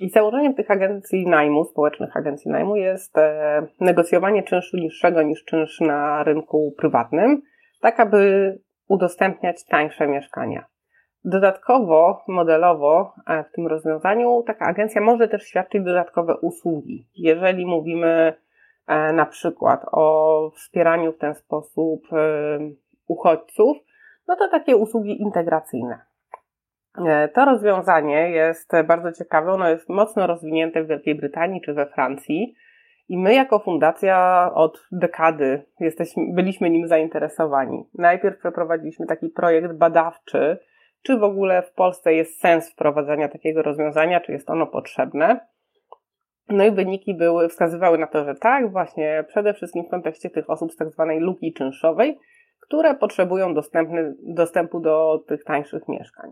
[SPEAKER 2] I założeniem tych agencji najmu, społecznych agencji najmu, jest e, negocjowanie czynszu niższego niż czynsz na rynku prywatnym, tak aby udostępniać tańsze mieszkania. Dodatkowo, modelowo e, w tym rozwiązaniu taka agencja może też świadczyć dodatkowe usługi. Jeżeli mówimy na przykład o wspieraniu w ten sposób uchodźców, no to takie usługi integracyjne. To rozwiązanie jest bardzo ciekawe, ono jest mocno rozwinięte w Wielkiej Brytanii czy we Francji. I my jako fundacja od dekady jesteśmy, byliśmy nim zainteresowani. Najpierw przeprowadziliśmy taki projekt badawczy, czy w ogóle w Polsce jest sens wprowadzania takiego rozwiązania, czy jest ono potrzebne. No i wyniki były, wskazywały na to, że tak, właśnie przede wszystkim w kontekście tych osób z tak zwanej luki czynszowej, które potrzebują dostępny, dostępu do tych tańszych mieszkań.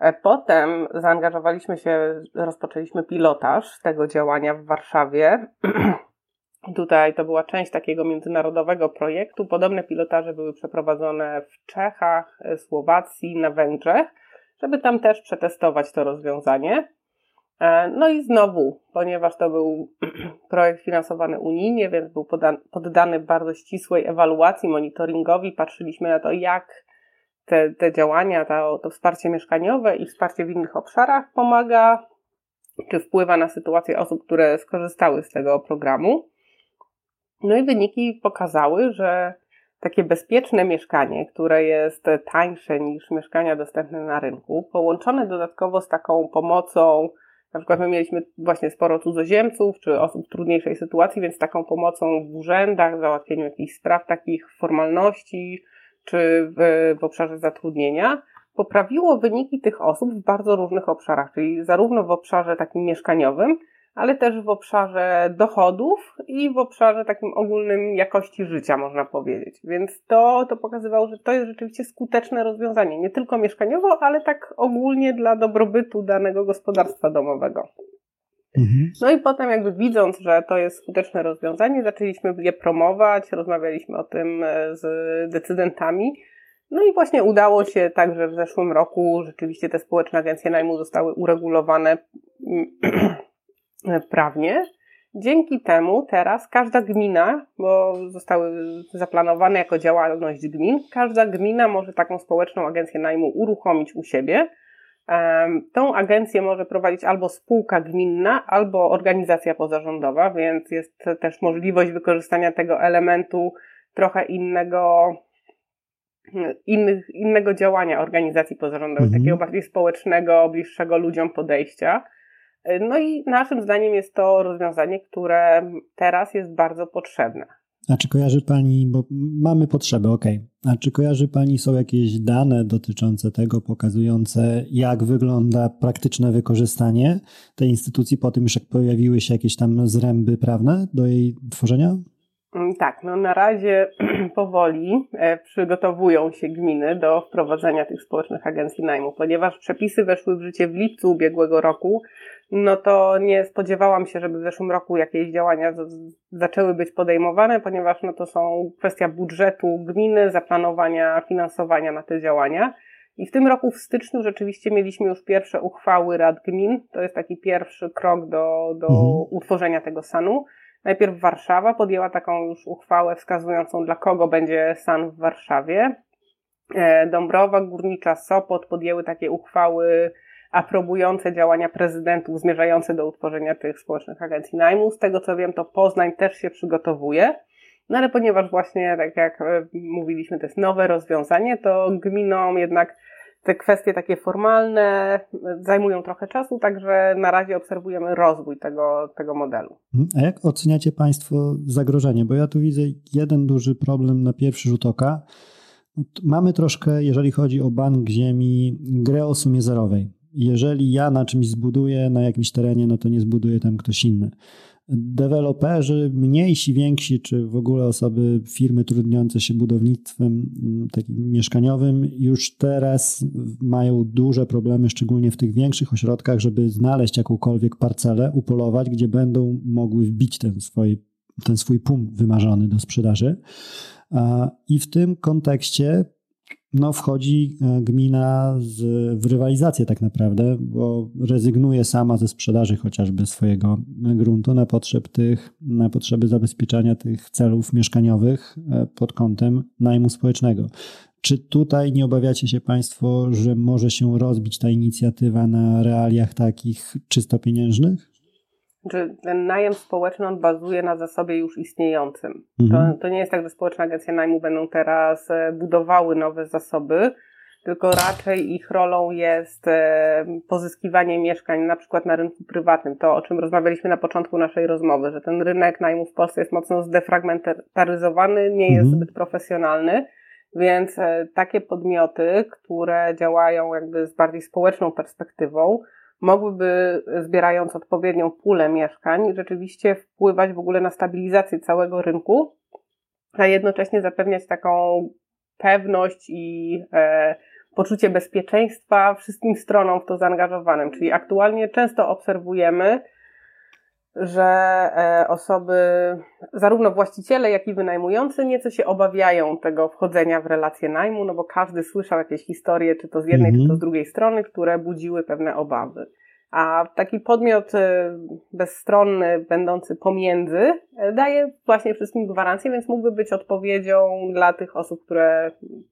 [SPEAKER 2] E, potem zaangażowaliśmy się, rozpoczęliśmy pilotaż tego działania w Warszawie. Tutaj to była część takiego międzynarodowego projektu. Podobne pilotaże były przeprowadzone w Czechach, e, Słowacji, na Węgrzech, żeby tam też przetestować to rozwiązanie. E, no i znowu, ponieważ to był projekt finansowany unijnie, więc był poddany bardzo ścisłej ewaluacji, monitoringowi, patrzyliśmy na to, jak te, te działania, to, to wsparcie mieszkaniowe i wsparcie w innych obszarach pomaga, czy wpływa na sytuację osób, które skorzystały z tego programu. No i wyniki pokazały, że takie bezpieczne mieszkanie, które jest tańsze niż mieszkania dostępne na rynku, połączone dodatkowo z taką pomocą, na przykład my mieliśmy właśnie sporo cudzoziemców czy osób w trudniejszej sytuacji, więc taką pomocą w urzędach, załatwieniu jakichś spraw, takich formalności, czy w, w obszarze zatrudnienia, poprawiło wyniki tych osób w bardzo różnych obszarach, czyli zarówno w obszarze takim mieszkaniowym, ale też w obszarze dochodów i w obszarze takim ogólnym jakości życia, można powiedzieć. Więc to, to pokazywało, że to jest rzeczywiście skuteczne rozwiązanie, nie tylko mieszkaniowo, ale tak ogólnie dla dobrobytu danego gospodarstwa domowego. Mhm. No i potem jakby widząc, że to jest skuteczne rozwiązanie, zaczęliśmy je promować, rozmawialiśmy o tym e, z decydentami. No i właśnie udało się tak, że w zeszłym roku rzeczywiście te społeczne agencje najmu zostały uregulowane prawnie. Dzięki temu teraz każda gmina, bo zostały zaplanowane jako działalność gmin, każda gmina może taką społeczną agencję najmu uruchomić u siebie Tą agencję może prowadzić albo spółka gminna, albo organizacja pozarządowa, więc jest też możliwość wykorzystania tego elementu trochę innego, innych, innego działania organizacji pozarządowych, mhm. takiego bardziej społecznego, bliższego ludziom podejścia. No i naszym zdaniem jest to rozwiązanie, które teraz jest bardzo potrzebne.
[SPEAKER 1] A czy kojarzy Pani, bo mamy potrzeby, ok. A czy kojarzy Pani są jakieś dane dotyczące tego, pokazujące, jak wygląda praktyczne wykorzystanie tej instytucji po tym, już jak pojawiły się jakieś tam zręby prawne do jej tworzenia?
[SPEAKER 2] Mm, tak, no na razie powoli e, przygotowują się gminy do wprowadzenia tych społecznych agencji najmu, ponieważ przepisy weszły w życie w lipcu ubiegłego roku, no to nie spodziewałam się, żeby w zeszłym roku jakieś działania zaczęły być podejmowane, ponieważ no to są kwestia budżetu gminy, zaplanowania finansowania na te działania. I w tym roku w styczniu rzeczywiście mieliśmy już pierwsze uchwały rad gmin. To jest taki pierwszy krok do, do mhm. utworzenia tego SAN-u. Najpierw Warszawa podjęła taką już uchwałę wskazującą, dla kogo będzie SAN w Warszawie. E, Dąbrowa Górnicza, Sopot podjęły takie uchwały aprobujące działania prezydentów zmierzające do utworzenia tych społecznych agencji najmu. Z tego co wiem, to Poznań też się przygotowuje. No ale ponieważ właśnie, tak jak e, mówiliśmy, to jest nowe rozwiązanie, to gminom jednak te kwestie takie formalne e, zajmują trochę czasu, także na razie obserwujemy rozwój tego, tego modelu.
[SPEAKER 1] Mhm. A jak oceniacie Państwo zagrożenie? Bo ja tu widzę jeden duży problem na pierwszy rzut oka. Mamy troszkę, jeżeli chodzi o bank ziemi, grę o sumie zerowej jeżeli ja na czymś zbuduję na jakimś terenie, no to nie zbuduje tam ktoś inny. Deweloperzy, mniejsi, więksi, czy w ogóle osoby, firmy trudniące się budownictwem mm, takim mieszkaniowym, już teraz mają duże problemy, szczególnie w tych większych ośrodkach, żeby znaleźć jakąkolwiek parcelę, upolować, gdzie będą mogły wbić ten swój, ten swój punkt wymarzony do sprzedaży. I w tym kontekście no, wchodzi e, gmina z, w rywalizację tak naprawdę, bo rezygnuje sama ze sprzedaży chociażby swojego gruntu na, potrzeb tych, na potrzeby zabezpieczania tych celów mieszkaniowych e, pod kątem najmu społecznego. Czy tutaj nie obawiacie się Państwo, że może się rozbić ta inicjatywa na realiach takich czysto pieniężnych?
[SPEAKER 2] Czy ten najem społeczny on bazuje na zasobie już istniejącym. Mhm. To, to nie jest tak, że społeczne agencje najmu będą teraz e, budowały nowe zasoby, tylko raczej ich rolą jest e, pozyskiwanie mieszkań na przykład na rynku prywatnym. To, o czym rozmawialiśmy na początku naszej rozmowy, że ten rynek najmu w Polsce jest mocno zdefragmentaryzowany, nie jest mhm. zbyt profesjonalny, więc e, takie podmioty, które działają jakby z bardziej społeczną perspektywą, mogłyby, zbierając odpowiednią pulę mieszkań, rzeczywiście wpływać w ogóle na stabilizację całego rynku, a jednocześnie zapewniać taką pewność i e, poczucie bezpieczeństwa wszystkim stronom w to zaangażowanym. Czyli aktualnie często obserwujemy, że e, osoby, zarówno właściciele, jak i wynajmujący, nieco się obawiają tego wchodzenia w relacje najmu, no bo każdy słyszał jakieś historie, czy to z jednej, czy to z mhm. drugiej strony, które budziły pewne obawy. A taki podmiot e, bezstronny, będący pomiędzy, e, daje właśnie wszystkim gwarancję, więc mógłby być odpowiedzią dla tych osób, które,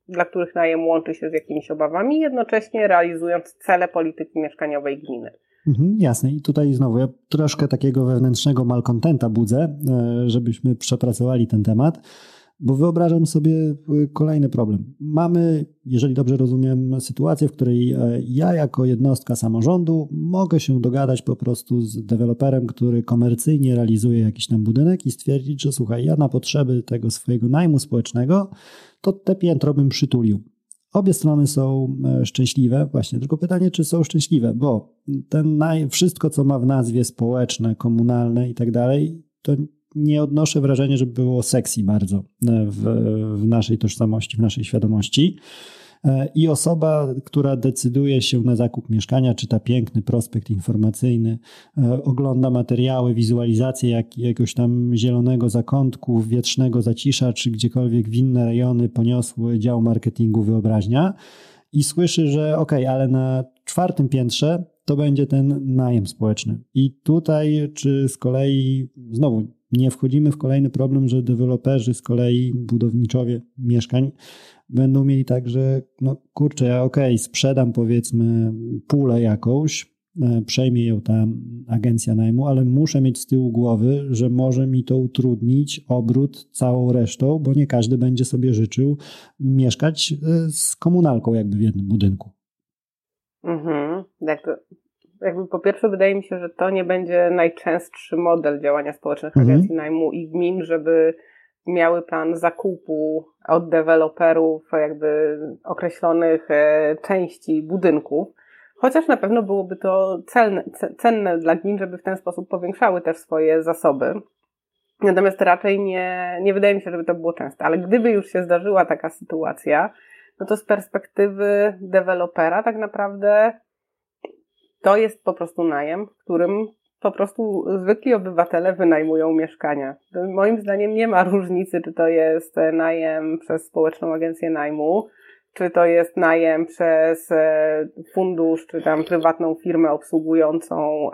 [SPEAKER 2] dla których najem łączy się z jakimiś obawami, jednocześnie realizując cele polityki mieszkaniowej gminy.
[SPEAKER 1] Mhm, jasne. I tutaj znowu ja troszkę takiego wewnętrznego malkontenta budzę, e, żebyśmy przepracowali ten temat. Bo wyobrażam sobie y, kolejny problem. Mamy, jeżeli dobrze rozumiem, sytuację, w której e, ja jako jednostka samorządu mogę się dogadać po prostu z deweloperem, który komercyjnie realizuje jakiś tam budynek i stwierdzić, że słuchaj, ja na potrzeby tego swojego najmu społecznego, to te piętro bym przytulił. Obie strony są e, szczęśliwe, właśnie, tylko pytanie, czy są szczęśliwe, bo ten naj, wszystko, co ma w nazwie społeczne, komunalne i tak dalej, to nie odnoszę wrażenia, że było sexy bardzo e, w, w naszej tożsamości, w naszej świadomości. E, I osoba, która decyduje się na zakup mieszkania, czyta piękny prospekt informacyjny, e, ogląda materiały, wizualizacje jak, jakiegoś tam zielonego zakątku, wietrznego zacisza, czy gdziekolwiek w inne rejony poniosły dział marketingu wyobraźnia i słyszy, że ok, ale na czwartym piętrze to będzie ten najem społeczny. I tutaj, czy z kolei, znowu, nie wchodzimy w kolejny problem, że deweloperzy z kolei, budowniczowie mieszkań będą mieli tak, że no kurczę, ja okej, okay, sprzedam powiedzmy pulę jakąś, e, przejmie ją ta agencja najmu, ale muszę mieć z tyłu głowy, że może mi to utrudnić obrót całą resztą, bo nie każdy będzie sobie życzył mieszkać e, z komunalką jakby w jednym budynku.
[SPEAKER 2] Mhm. Tak, jakby po pierwsze wydaje mi się, że to nie będzie najczęstszy model działania społecznych mhm. agencji najmu i gmin, żeby miały plan zakupu od deweloperów jakby określonych e, części budynków. Chociaż na pewno byłoby to celne, cenne dla gmin, żeby w ten sposób powiększały też swoje zasoby. Natomiast raczej nie, nie wydaje mi się, żeby to było częste. Ale gdyby już się zdarzyła taka sytuacja, no to z perspektywy dewelopera tak naprawdę to jest po prostu najem, w którym po prostu zwykli obywatele wynajmują mieszkania. Moim zdaniem nie ma różnicy, czy to jest najem przez społeczną agencję najmu, czy to jest najem przez e, fundusz, czy tam prywatną firmę obsługującą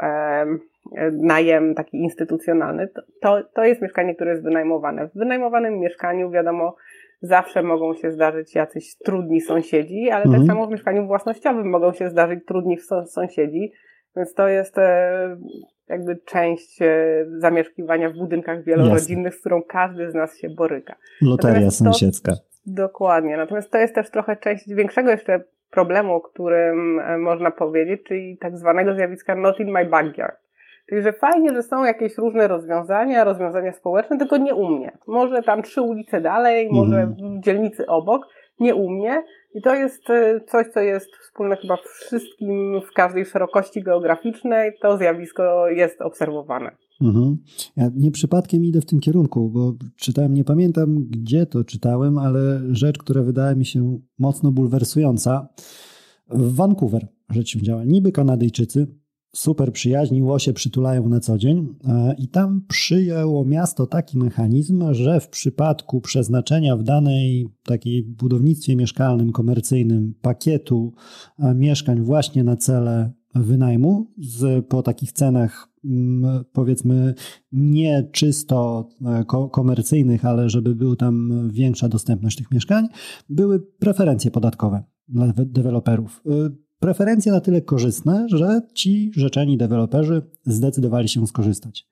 [SPEAKER 2] najem taki instytucjonalny. To, to jest mieszkanie, które jest wynajmowane. W wynajmowanym mieszkaniu, wiadomo, zawsze mogą się zdarzyć jacyś trudni sąsiedzi, ale tak mhm. tak samo w mieszkaniu własnościowym mogą się zdarzyć trudni sąsiedzi, więc to jest e, jakby część e, zamieszkiwania w budynkach wielorodzinnych, Jasne. z którą każdy z nas się boryka.
[SPEAKER 1] Loteria Natomiast sąsiedzka. To,
[SPEAKER 2] dokładnie. Natomiast to jest też trochę część większego jeszcze problemu, o którym e, można powiedzieć, czyli tak zwanego zjawiska not in my backyard. Czyli, że fajnie, że są jakieś różne rozwiązania, rozwiązania społeczne, tylko nie u mnie. Może tam trzy ulice dalej, może mhm. w dzielnicy obok, nie u mnie. I to jest e, coś, co jest wspólne chyba wszystkim w każdej szerokości geograficznej. To zjawisko jest obserwowane.
[SPEAKER 1] Mhm. Ja nie przypadkiem idę w tym kierunku, bo czytałem, nie pamiętam gdzie to czytałem, ale rzecz, która wydała mi się mocno bulwersująca. W Vancouver rzecz się działa. Niby Kanadyjczycy, super przyjaźni, łosie przytulają na co dzień e, i tam przyjęło miasto taki mechanizm, że w przypadku przeznaczenia w danej takiej budownictwie mieszkalnym, komercyjnym pakietu e, mieszkań właśnie na cele wynajmu z, po takich cenach mm, powiedzmy nie czysto e, komercyjnych, ale żeby był tam większa dostępność tych mieszkań, były preferencje podatkowe dla deweloperów preferencje na tyle korzystne, że ci rzeczeni deweloperzy zdecydowali się skorzystać.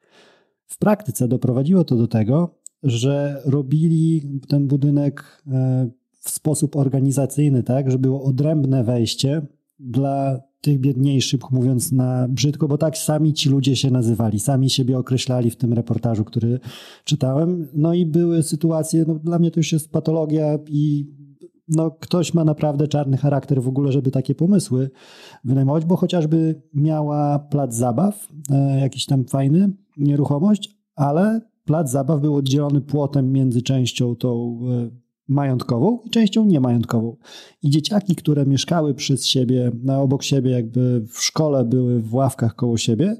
[SPEAKER 1] W praktyce doprowadziło to do tego, że robili ten budynek e, w sposób organizacyjny, tak, że było odrębne wejście dla tych biedniejszych, mówiąc na brzydko, bo tak sami ci ludzie się nazywali, sami siebie określali w tym reportażu, który czytałem. No i były sytuacje, no dla mnie to już jest patologia i no ktoś ma naprawdę czarny charakter w ogóle, żeby takie pomysły wynajmować, bo chociażby miała plac zabaw, e, jakiś tam fajny, nieruchomość, ale plac zabaw był oddzielony płotem między częścią tą e, majątkową i częścią niemajątkową. I dzieciaki, które mieszkały przez siebie, na obok siebie, jakby w szkole były w ławkach koło siebie,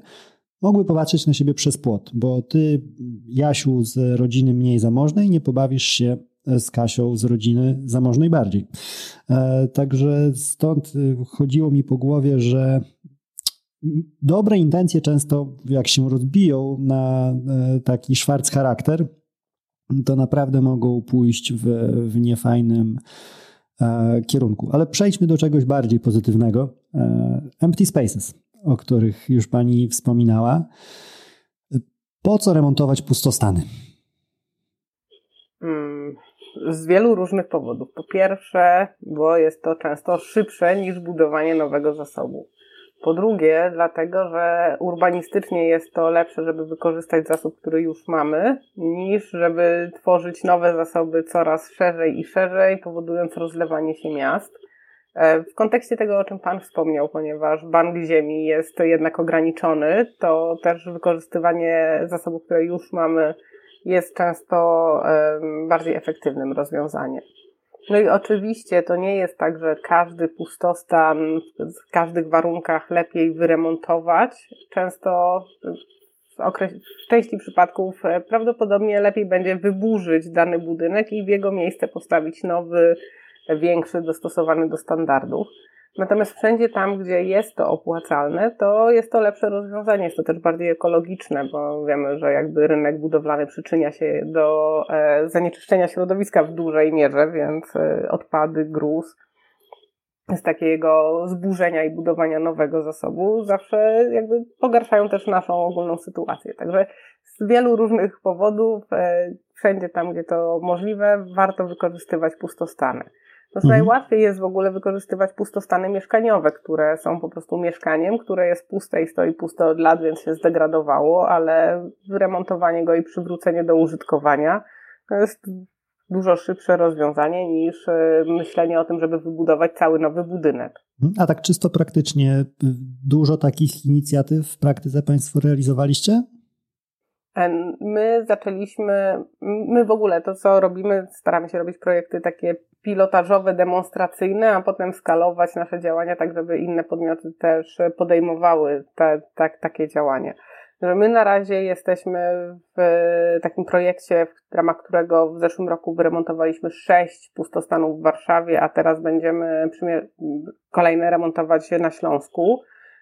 [SPEAKER 1] mogły popatrzeć na siebie przez płot, bo ty, Jasiu, z rodziny mniej zamożnej, nie pobawisz się z Kasią z rodziny zamożnej bardziej. E, także stąd chodziło mi po głowie, że dobre intencje często, jak się rozbiją na e, taki szwarc charakter, to naprawdę mogą pójść w, w niefajnym e, kierunku. Ale przejdźmy do czegoś bardziej pozytywnego. Empty spaces, o których już pani wspominała. Po co remontować pustostany?
[SPEAKER 2] Z wielu różnych powodów. Po pierwsze, bo jest to często szybsze niż budowanie nowego zasobu. Po drugie, dlatego, że urbanistycznie jest to lepsze, żeby wykorzystać zasób, który już mamy, niż żeby tworzyć nowe zasoby coraz szerzej i szerzej, powodując rozlewanie się miast. E, w kontekście tego, o czym Pan wspomniał, ponieważ bank ziemi jest jednak ograniczony, to też wykorzystywanie zasobów, które już mamy, jest często bardziej efektywnym rozwiązaniem. No i oczywiście to nie jest tak, że każdy pustostan w każdych warunkach lepiej wyremontować. Często w, okres, w części przypadków e, prawdopodobnie lepiej będzie wyburzyć dany budynek i w jego miejsce postawić nowy, większy, dostosowany do standardów. Natomiast wszędzie tam, gdzie jest to opłacalne, to jest to lepsze rozwiązanie. Jest to też bardziej ekologiczne, bo wiemy, że jakby rynek budowlany przyczynia się do e, zanieczyszczenia środowiska w dużej mierze, więc e, odpady, gruz z takiego zburzenia i budowania nowego zasobu zawsze jakby pogarszają też naszą ogólną sytuację. Także z wielu różnych powodów, e, wszędzie tam, gdzie to możliwe, warto wykorzystywać pustostany. To mhm. najłatwiej jest w ogóle wykorzystywać pustostany mieszkaniowe, które są po prostu mieszkaniem, które jest puste i stoi puste od lat, więc się zdegradowało, ale wyremontowanie go i przywrócenie do użytkowania to jest dużo szybsze rozwiązanie niż e, myślenie o tym, żeby wybudować cały nowy budynek.
[SPEAKER 1] Mhm. A tak czysto praktycznie, y, dużo takich inicjatyw w praktyce Państwo realizowaliście?
[SPEAKER 2] My zaczęliśmy, my w ogóle to, co robimy, staramy się robić projekty takie pilotażowe, demonstracyjne, a potem skalować nasze działania tak, żeby inne podmioty też podejmowały te, tak, takie działania. My na razie jesteśmy w takim projekcie, w ramach którego w zeszłym roku wyremontowaliśmy sześć pustostanów w Warszawie, a teraz będziemy kolejne remontować na Śląsku.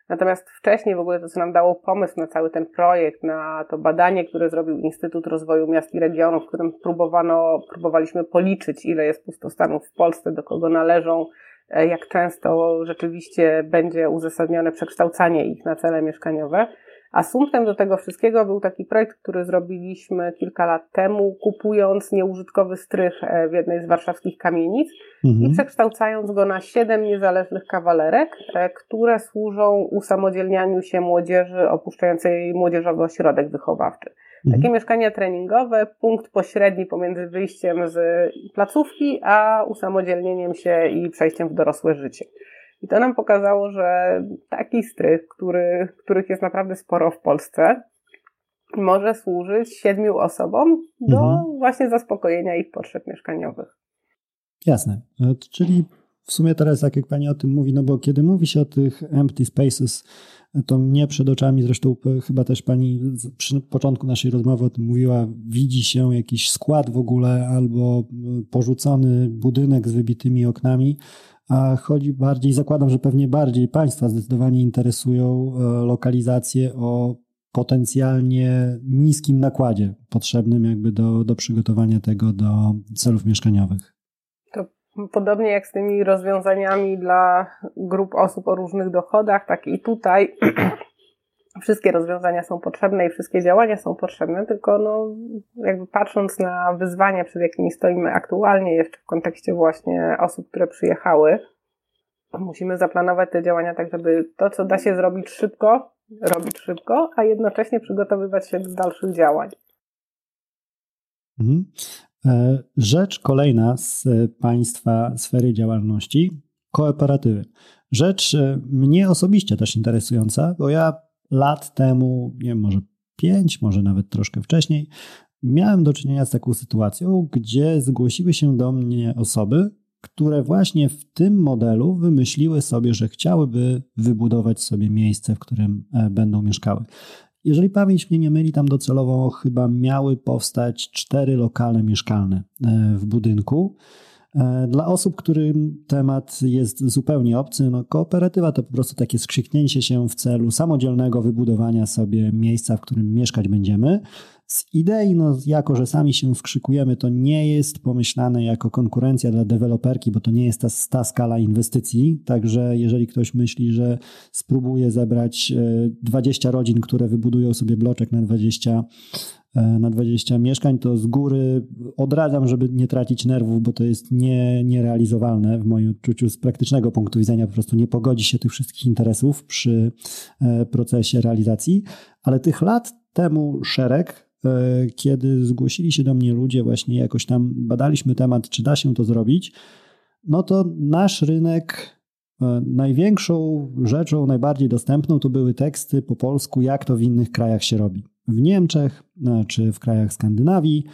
[SPEAKER 2] Natomiast wcześniej w ogóle to, co nam dało pomysł na cały ten projekt, na to badanie, które zrobił Instytut Rozwoju Miast i Regionów, w którym próbowano, próbowaliśmy policzyć, ile jest pustostanów w Polsce, do kogo należą, e, jak często rzeczywiście będzie uzasadnione przekształcanie ich na cele mieszkaniowe, Asumptem do tego wszystkiego był taki projekt, który zrobiliśmy kilka lat temu, kupując nieużytkowy strych e, w jednej z warszawskich kamienic mhm. i przekształcając go na siedem niezależnych kawalerek, e, które służą usamodzielnianiu się młodzieży opuszczającej młodzieżowy ośrodek wychowawczy. Mhm. Takie mieszkania treningowe, punkt pośredni pomiędzy wyjściem z placówki, a usamodzielnieniem się i przejściem w dorosłe życie. I to nam pokazało, że taki strych, który, których jest naprawdę sporo w Polsce, może służyć siedmiu osobom do mhm. właśnie zaspokojenia ich potrzeb mieszkaniowych.
[SPEAKER 1] Jasne. E, czyli w sumie teraz, tak jak Pani o tym mówi, no bo kiedy mówi się o tych empty spaces, to mnie przed oczami, zresztą chyba też Pani przy początku naszej rozmowy o tym mówiła, widzi się jakiś skład w ogóle albo porzucony budynek z wybitymi oknami, a chodzi bardziej, zakładam, że pewnie bardziej Państwa zdecydowanie interesują e, lokalizacje o potencjalnie niskim nakładzie potrzebnym jakby do, do przygotowania tego do celów mieszkaniowych.
[SPEAKER 2] To Podobnie jak z tymi rozwiązaniami dla grup osób o różnych dochodach, tak i tutaj wszystkie rozwiązania są potrzebne i wszystkie działania są potrzebne, tylko no, jakby patrząc na wyzwania, przed jakimi stoimy aktualnie, jeszcze w kontekście właśnie osób, które przyjechały, musimy zaplanować te działania tak, żeby to, co da się zrobić szybko, robić szybko, a jednocześnie przygotowywać się do dalszych działań.
[SPEAKER 1] Mhm. E, rzecz kolejna z Państwa sfery działalności kooperatywy. Rzecz e, mnie osobiście też interesująca, bo ja lat temu, nie wiem, może pięć, może nawet troszkę wcześniej, miałem do czynienia z taką sytuacją, gdzie zgłosiły się do mnie osoby, które właśnie w tym modelu wymyśliły sobie, że chciałyby wybudować sobie miejsce, w którym e, będą mieszkały. Jeżeli pamięć mnie nie myli, tam docelowo chyba miały powstać cztery lokale mieszkalne e, w budynku. E, dla osób, którym temat jest zupełnie obcy, no kooperatywa to po prostu takie skrzyknięcie się w celu samodzielnego wybudowania sobie miejsca, w którym mieszkać będziemy. Z idei, no, jako że sami się skrzykujemy, to nie jest pomyślane jako konkurencja dla deweloperki, bo to nie jest ta, ta skala inwestycji. Także jeżeli ktoś myśli, że spróbuje zebrać 20 e, rodzin, które wybudują sobie bloczek na 20 e, na 20 mieszkań, to z góry odradzam, żeby nie tracić nerwów, bo to jest nie, nierealizowalne w moim odczuciu z praktycznego punktu widzenia. Po prostu nie pogodzi się tych wszystkich interesów przy e, procesie realizacji, ale tych lat temu szereg E, kiedy zgłosili się do mnie ludzie, właśnie jakoś tam badaliśmy temat, czy da się to zrobić, no to nasz rynek e, największą rzeczą, najbardziej dostępną to były teksty po polsku, jak to w innych krajach się robi. W Niemczech e, czy w krajach Skandynawii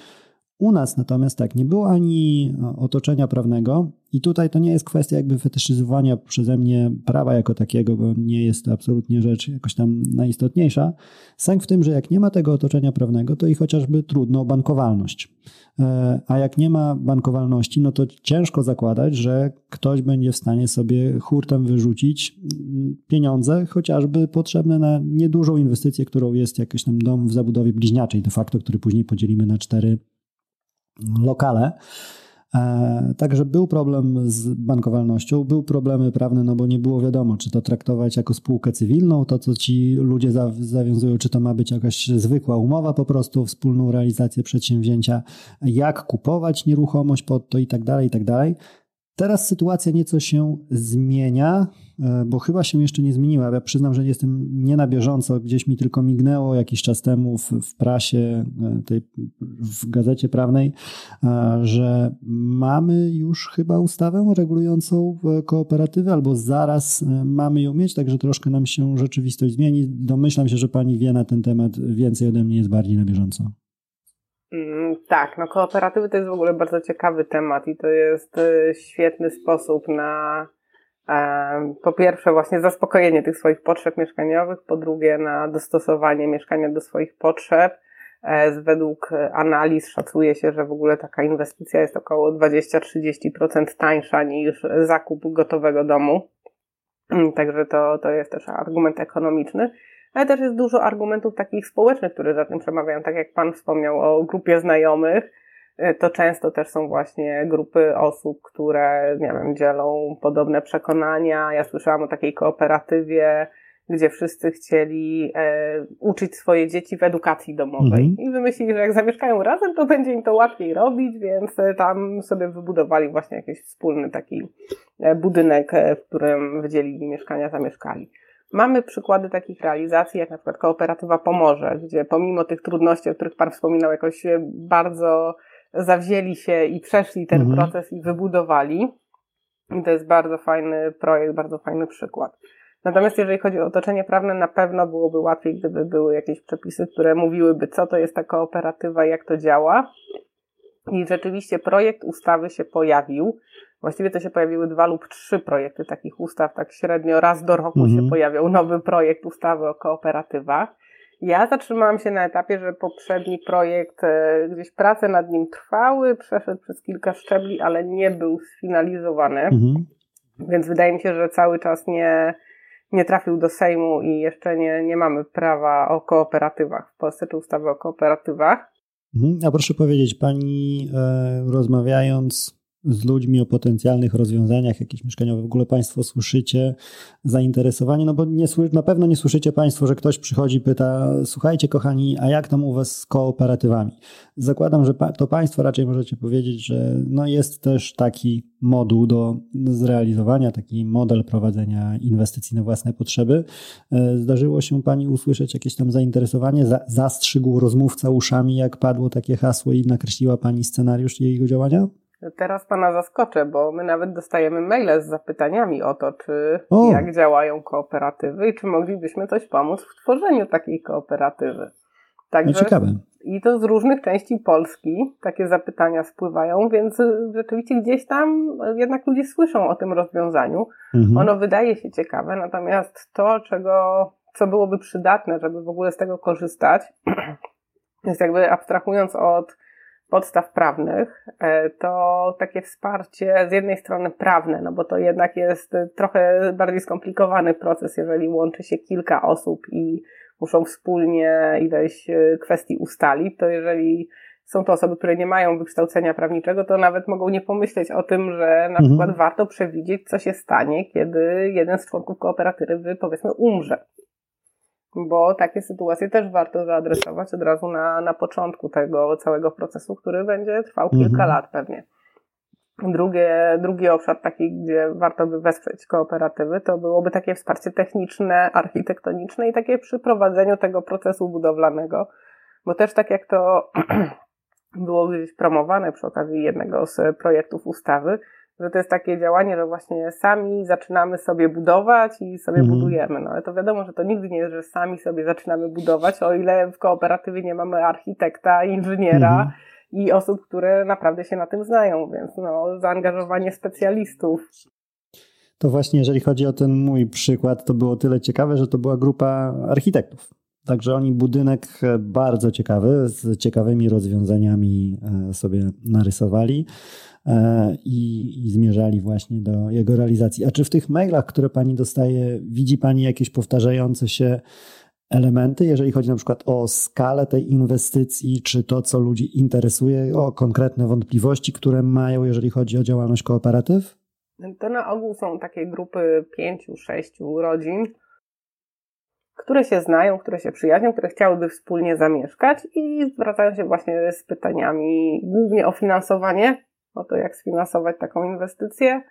[SPEAKER 1] u nas natomiast tak, nie było ani e, otoczenia prawnego, i tutaj to nie jest kwestia jakby fetyszyzowania przeze mnie prawa jako takiego, bo nie jest to absolutnie rzecz jakoś tam najistotniejsza. Sęk w tym, że jak nie ma tego otoczenia prawnego, to i chociażby trudno o bankowalność. E, a jak nie ma bankowalności, no to ciężko zakładać, że ktoś będzie w stanie sobie hurtem wyrzucić mm, pieniądze, chociażby potrzebne na niedużą inwestycję, którą jest jakiś tam dom w zabudowie bliźniaczej de facto, który później podzielimy na cztery lokale. E, także był problem z bankowalnością, był problemy prawne, no bo nie było wiadomo, czy to traktować jako spółkę cywilną, to co ci ludzie zawiązują, czy to ma być jakaś zwykła umowa, po prostu wspólną realizację przedsięwzięcia, jak kupować nieruchomość pod to i tak dalej, i tak dalej. Teraz sytuacja nieco się zmienia, bo chyba się jeszcze nie zmieniła. Ja przyznam, że jestem nie na bieżąco, gdzieś mi tylko mignęło jakiś czas temu w, w prasie, e, tej, w gazecie prawnej, e, że mamy już chyba ustawę regulującą kooperatywy, albo zaraz mamy ją mieć, także troszkę nam się rzeczywistość zmieni. Domyślam się, że pani wie na ten temat więcej ode mnie, jest bardziej na bieżąco.
[SPEAKER 2] Mm, tak, no kooperatywy to jest w ogóle bardzo ciekawy temat i to jest świetny sposób na e, po pierwsze właśnie zaspokojenie tych swoich potrzeb mieszkaniowych, po drugie na dostosowanie mieszkania do swoich potrzeb. E, według analiz szacuje się, że w ogóle taka inwestycja jest około 20-30% tańsza niż zakup gotowego domu. Mm, także to, to jest też argument ekonomiczny ale też jest dużo argumentów takich społecznych, które za tym przemawiają. Tak jak Pan wspomniał o grupie znajomych, to często też są właśnie grupy osób, które, nie wiem, dzielą podobne przekonania. Ja słyszałam o takiej kooperatywie, gdzie wszyscy chcieli e, uczyć swoje dzieci w edukacji domowej. Mhm. I wymyślili, że jak zamieszkają razem, to będzie im to łatwiej robić, więc e, tam sobie wybudowali właśnie jakiś wspólny taki e, budynek, w którym wydzielili mieszkania, zamieszkali. Mamy przykłady takich realizacji, jak na przykład kooperatywa Pomorze, gdzie pomimo tych trudności, o których Pan wspominał, jakoś bardzo zawzięli się i przeszli ten mhm. proces i wybudowali. I to jest bardzo fajny projekt, bardzo fajny przykład. Natomiast jeżeli chodzi o otoczenie prawne, na pewno byłoby łatwiej, gdyby były jakieś przepisy, które mówiłyby, co to jest ta kooperatywa jak to działa. I rzeczywiście projekt ustawy się pojawił. Właściwie to się pojawiły dwa lub trzy projekty takich ustaw, tak średnio raz do roku mhm. się pojawiał nowy projekt ustawy o kooperatywach. Ja zatrzymałam się na etapie, że poprzedni projekt, e, gdzieś prace nad nim trwały, przeszedł przez kilka szczebli, ale nie był sfinalizowany. Mhm. Więc wydaje mi się, że cały czas nie, nie trafił do Sejmu i jeszcze nie, nie mamy prawa o kooperatywach w Polsce, czy ustawy o kooperatywach.
[SPEAKER 1] Mhm. A proszę powiedzieć, pani e, rozmawiając z ludźmi o potencjalnych rozwiązaniach jakieś mieszkaniowe? W ogóle Państwo słyszycie zainteresowanie? No bo nie, na pewno nie słyszycie Państwo, że ktoś przychodzi pyta, słuchajcie kochani, a jak tam u Was z kooperatywami? Zakładam, że to Państwo raczej możecie powiedzieć, że no jest też taki moduł do zrealizowania, taki model prowadzenia inwestycji na własne potrzeby. E, zdarzyło się Pani usłyszeć jakieś tam zainteresowanie? Zastrzygł rozmówca uszami, jak padło takie hasło i nakreśliła Pani scenariusz jego działania?
[SPEAKER 2] Teraz Pana zaskoczę, bo my nawet dostajemy maile z zapytaniami o to, czy o. jak działają kooperatywy i czy moglibyśmy coś pomóc w tworzeniu takiej kooperatywy.
[SPEAKER 1] Także, no ciekawe.
[SPEAKER 2] I to z różnych części Polski takie zapytania spływają, więc rzeczywiście gdzieś tam jednak ludzie słyszą o tym rozwiązaniu. Mhm. Ono wydaje się ciekawe, natomiast to, czego, co byłoby przydatne, żeby w ogóle z tego korzystać, jest jakby abstrahując od podstaw prawnych, e, to takie wsparcie z jednej strony prawne, no bo to jednak jest trochę bardziej skomplikowany proces, jeżeli łączy się kilka osób i muszą wspólnie ileś e, kwestii ustalić, to jeżeli są to osoby, które nie mają wykształcenia prawniczego, to nawet mogą nie pomyśleć o tym, że na mhm. przykład warto przewidzieć, co się stanie, kiedy jeden z członków kooperatywy, powiedzmy, umrze. Bo takie sytuacje też warto zaadresować od razu na, na początku tego całego procesu, który będzie trwał kilka mhm. lat pewnie. Drugie, drugi obszar taki, gdzie warto by wesprzeć kooperatywy, to byłoby takie wsparcie techniczne, architektoniczne i takie przy prowadzeniu tego procesu budowlanego, bo też tak jak to było gdzieś promowane przy okazji jednego z projektów ustawy, że to jest takie działanie, że właśnie sami zaczynamy sobie budować i sobie mhm. budujemy. No ale to wiadomo, że to nigdy nie jest, że sami sobie zaczynamy budować, o ile w kooperatywie nie mamy architekta, inżyniera, mhm i osób, które naprawdę się na tym znają, więc no, zaangażowanie specjalistów.
[SPEAKER 1] To właśnie, jeżeli chodzi o ten mój przykład, to było tyle ciekawe, że to była grupa architektów. Także oni budynek bardzo ciekawy, z ciekawymi rozwiązaniami e, sobie narysowali e, i, i, zmierzali właśnie do jego realizacji. A czy w tych mailach, które pani dostaje, widzi pani jakieś powtarzające się elementy, jeżeli chodzi na przykład o skalę tej inwestycji, czy to, co ludzi interesuje, o konkretne wątpliwości, które mają, jeżeli chodzi o działalność kooperatyw?
[SPEAKER 2] To na ogół są takie grupy pięciu, sześciu rodzin, które się znają, które się przyjaźnią, które chciałyby wspólnie zamieszkać i zwracają się właśnie z pytaniami głównie o finansowanie, o to, jak sfinansować taką inwestycję,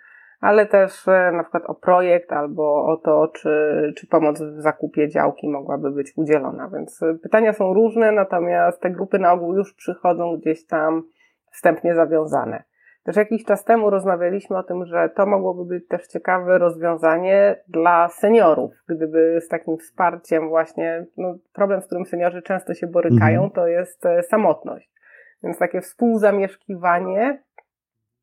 [SPEAKER 2] ale też e, na przykład o projekt albo o to, czy, czy pomoc w zakupie działki mogłaby być udzielona. Więc e, pytania są różne, natomiast te grupy na ogół już przychodzą gdzieś tam wstępnie zawiązane. Też jakiś czas temu rozmawialiśmy o tym, że to mogłoby być też ciekawe rozwiązanie dla seniorów, gdyby z takim wsparciem właśnie, no problem, z którym seniorzy często się borykają, mhm. to jest e, samotność. Więc takie współzamieszkiwanie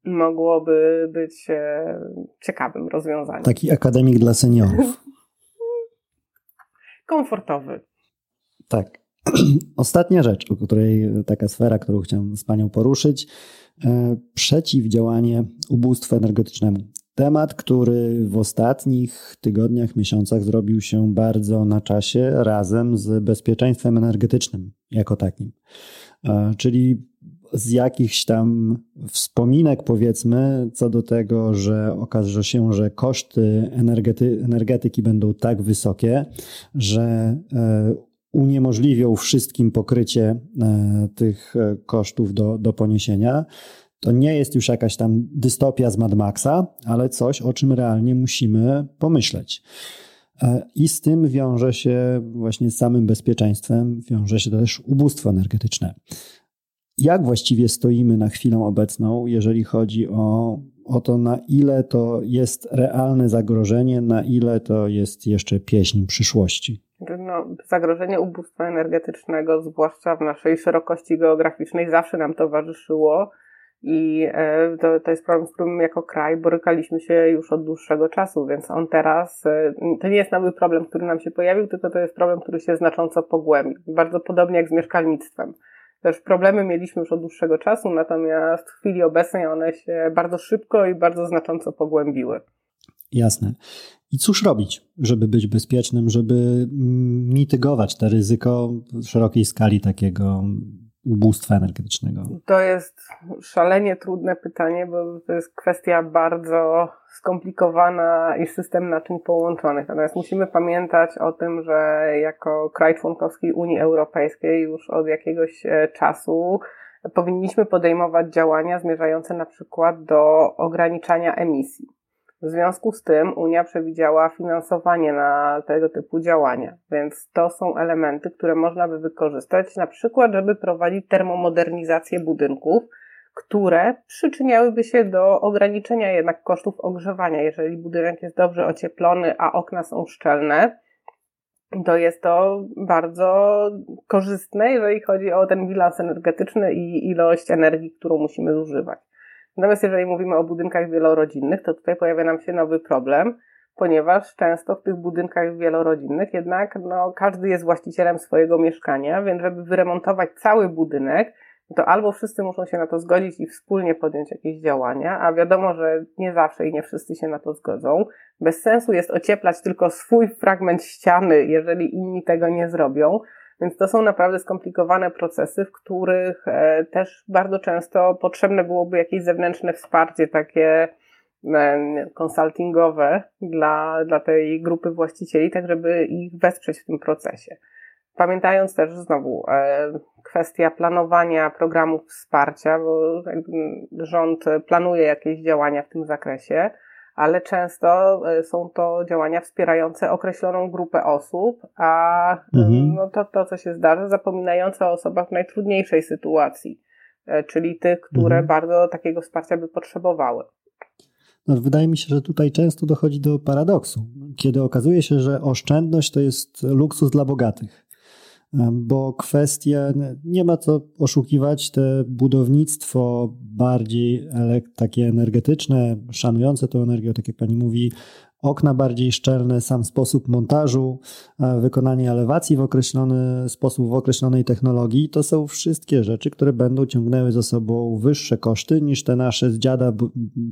[SPEAKER 2] mogłoby być e, ciekawym rozwiązaniem.
[SPEAKER 1] Taki akademik dla seniorów.
[SPEAKER 2] Komfortowy.
[SPEAKER 1] Tak. Ostatnia rzecz, o której taka sfera, którą chciałem z Panią poruszyć, e, przeciwdziałanie ubóstwu energetycznemu. Temat, który w ostatnich tygodniach, miesiącach zrobił się bardzo na czasie razem z bezpieczeństwem energetycznym jako takim. E, czyli z jakichś tam wspominek, powiedzmy, co do tego, że okaże się, że koszty energety, energetyki będą tak wysokie, że e, uniemożliwią wszystkim pokrycie e, tych e, kosztów do, do poniesienia. To nie jest już jakaś tam dystopia z Mad Maxa, ale coś, o czym realnie musimy pomyśleć. I z tym wiąże się właśnie z samym bezpieczeństwem, wiąże się też ubóstwo energetyczne jak właściwie stoimy na chwilę obecną, jeżeli chodzi o, o to, na ile to jest realne zagrożenie, na ile to jest jeszcze pieśń przyszłości?
[SPEAKER 2] No, zagrożenie ubóstwa energetycznego, zwłaszcza w naszej szerokości geograficznej, zawsze nam towarzyszyło. I e, to, to jest problem, z którym jako kraj borykaliśmy się już od dłuższego czasu, więc on teraz, e, to nie jest nowy problem, który nam się pojawił, tylko to jest problem, który się znacząco pogłębił. Bardzo podobnie jak z mieszkalnictwem. Też problemy mieliśmy już od dłuższego czasu, natomiast w chwili obecnej one się bardzo szybko i bardzo znacząco pogłębiły.
[SPEAKER 1] Jasne. I cóż robić, żeby być bezpiecznym, żeby mitygować to ryzyko w szerokiej skali takiego ubóstwa energetycznego?
[SPEAKER 2] To jest szalenie trudne pytanie, bo to jest kwestia bardzo skomplikowana i system naczyń połączonych. Natomiast musimy pamiętać o tym, że jako kraj członkowski Unii Europejskiej już od jakiegoś e, czasu powinniśmy podejmować działania zmierzające na przykład do ograniczania emisji. W związku z tym Unia przewidziała finansowanie na tego typu działania, więc to są elementy, które można by wykorzystać, na przykład, żeby prowadzić termomodernizację budynków, które przyczyniałyby się do ograniczenia jednak kosztów ogrzewania. Jeżeli budynek jest dobrze ocieplony, a okna są szczelne, to jest to bardzo korzystne, jeżeli chodzi o ten bilans energetyczny i ilość energii, którą musimy zużywać. Natomiast jeżeli mówimy o budynkach wielorodzinnych, to tutaj pojawia nam się nowy problem, ponieważ często w tych budynkach wielorodzinnych jednak no, każdy jest właścicielem swojego mieszkania, więc żeby wyremontować cały budynek, to albo wszyscy muszą się na to zgodzić i wspólnie podjąć jakieś działania, a wiadomo, że nie zawsze i nie wszyscy się na to zgodzą. Bez sensu jest ocieplać tylko swój fragment ściany, jeżeli inni tego nie zrobią. Więc to są naprawdę skomplikowane procesy, w których e, też bardzo często potrzebne byłoby jakieś zewnętrzne wsparcie, takie konsultingowe dla, dla tej grupy właścicieli, tak żeby ich wesprzeć w tym procesie. Pamiętając też znowu e, kwestia planowania programów wsparcia, bo rząd planuje jakieś działania w tym zakresie, ale często e, są to działania wspierające określoną grupę osób, a mhm. no to, to, co się zdarza, zapominające o osobach w najtrudniejszej sytuacji, e, czyli tych, które mhm. bardzo takiego wsparcia by potrzebowały.
[SPEAKER 1] No, wydaje mi się, że tutaj często dochodzi do paradoksu, kiedy okazuje się, że oszczędność to jest luksus dla bogatych bo kwestie, nie ma co oszukiwać, te budownictwo bardziej takie energetyczne, szanujące tę energię, tak jak pani mówi, okna bardziej szczelne, sam sposób montażu, wykonanie elewacji w określony sposób, w określonej technologii, to są wszystkie rzeczy, które będą ciągnęły za sobą wyższe koszty niż te nasze z dziada,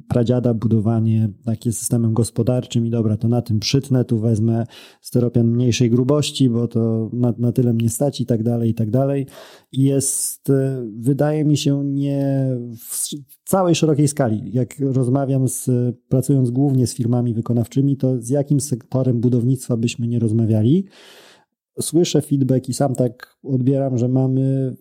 [SPEAKER 1] pradziada budowanie takie systemem gospodarczym i dobra, to na tym przytnę, tu wezmę steropian mniejszej grubości, bo to na, na tyle mnie stać i tak dalej, i tak dalej. Jest, e, wydaje mi się, nie w całej szerokiej skali. Jak rozmawiam z, pracując głównie z firmami wykonawczymi, to z jakim sektorem budownictwa byśmy nie rozmawiali, słyszę feedback i sam tak odbieram, że mamy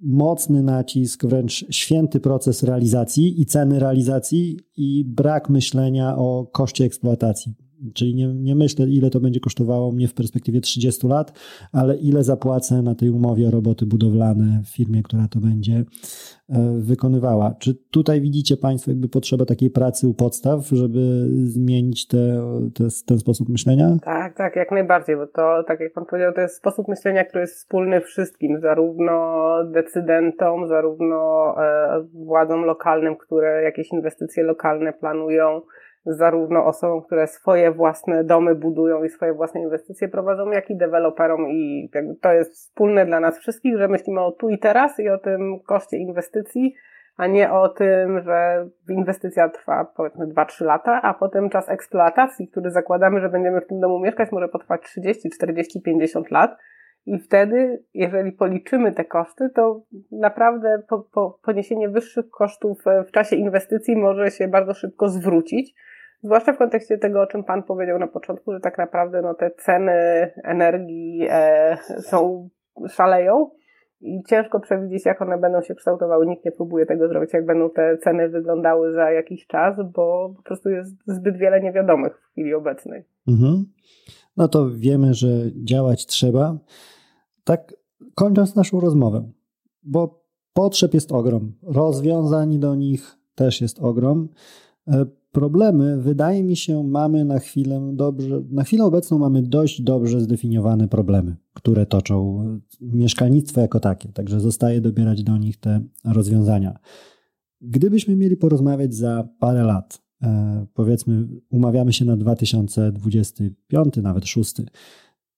[SPEAKER 1] mocny nacisk, wręcz święty proces realizacji i ceny realizacji i brak myślenia o koszcie eksploatacji. Czyli nie, nie myślę, ile to będzie kosztowało mnie w perspektywie 30 lat, ale ile zapłacę na tej umowie roboty budowlane w firmie, która to będzie e, wykonywała. Czy tutaj widzicie Państwo jakby potrzebę takiej pracy u podstaw, żeby zmienić te, te, ten sposób myślenia?
[SPEAKER 2] Tak, tak, jak najbardziej, bo to, tak jak Pan powiedział, to jest sposób myślenia, który jest wspólny wszystkim, zarówno decydentom, zarówno e, władzom lokalnym, które jakieś inwestycje lokalne planują, zarówno osobom, które swoje własne domy budują i swoje własne inwestycje prowadzą, jak i deweloperom i to jest wspólne dla nas wszystkich, że myślimy o tu i teraz i o tym koszcie inwestycji, a nie o tym, że inwestycja trwa powiedzmy 2-3 lata, a potem czas eksploatacji, który zakładamy, że będziemy w tym domu mieszkać, może potrwać 30, 40, 50 lat. I wtedy, jeżeli policzymy te koszty, to naprawdę po, po, poniesienie wyższych kosztów w czasie inwestycji może się bardzo szybko zwrócić. Zwłaszcza w kontekście tego, o czym Pan powiedział na początku, że tak naprawdę no, te ceny energii e, są, szaleją i ciężko przewidzieć, jak one będą się kształtowały. Nikt nie próbuje tego zrobić, jak będą te ceny wyglądały za jakiś czas, bo po prostu jest zbyt wiele niewiadomych w chwili obecnej. Mhm.
[SPEAKER 1] No to wiemy, że działać trzeba. Tak, kończąc naszą rozmowę, bo potrzeb jest ogrom, rozwiązań do nich też jest ogrom. E, problemy, wydaje mi się, mamy na chwilę dobrze, na chwilę obecną mamy dość dobrze zdefiniowane problemy, które toczą mieszkalnictwo jako takie, także zostaje dobierać do nich te rozwiązania. Gdybyśmy mieli porozmawiać za parę lat, e, powiedzmy, umawiamy się na 2025, nawet 6,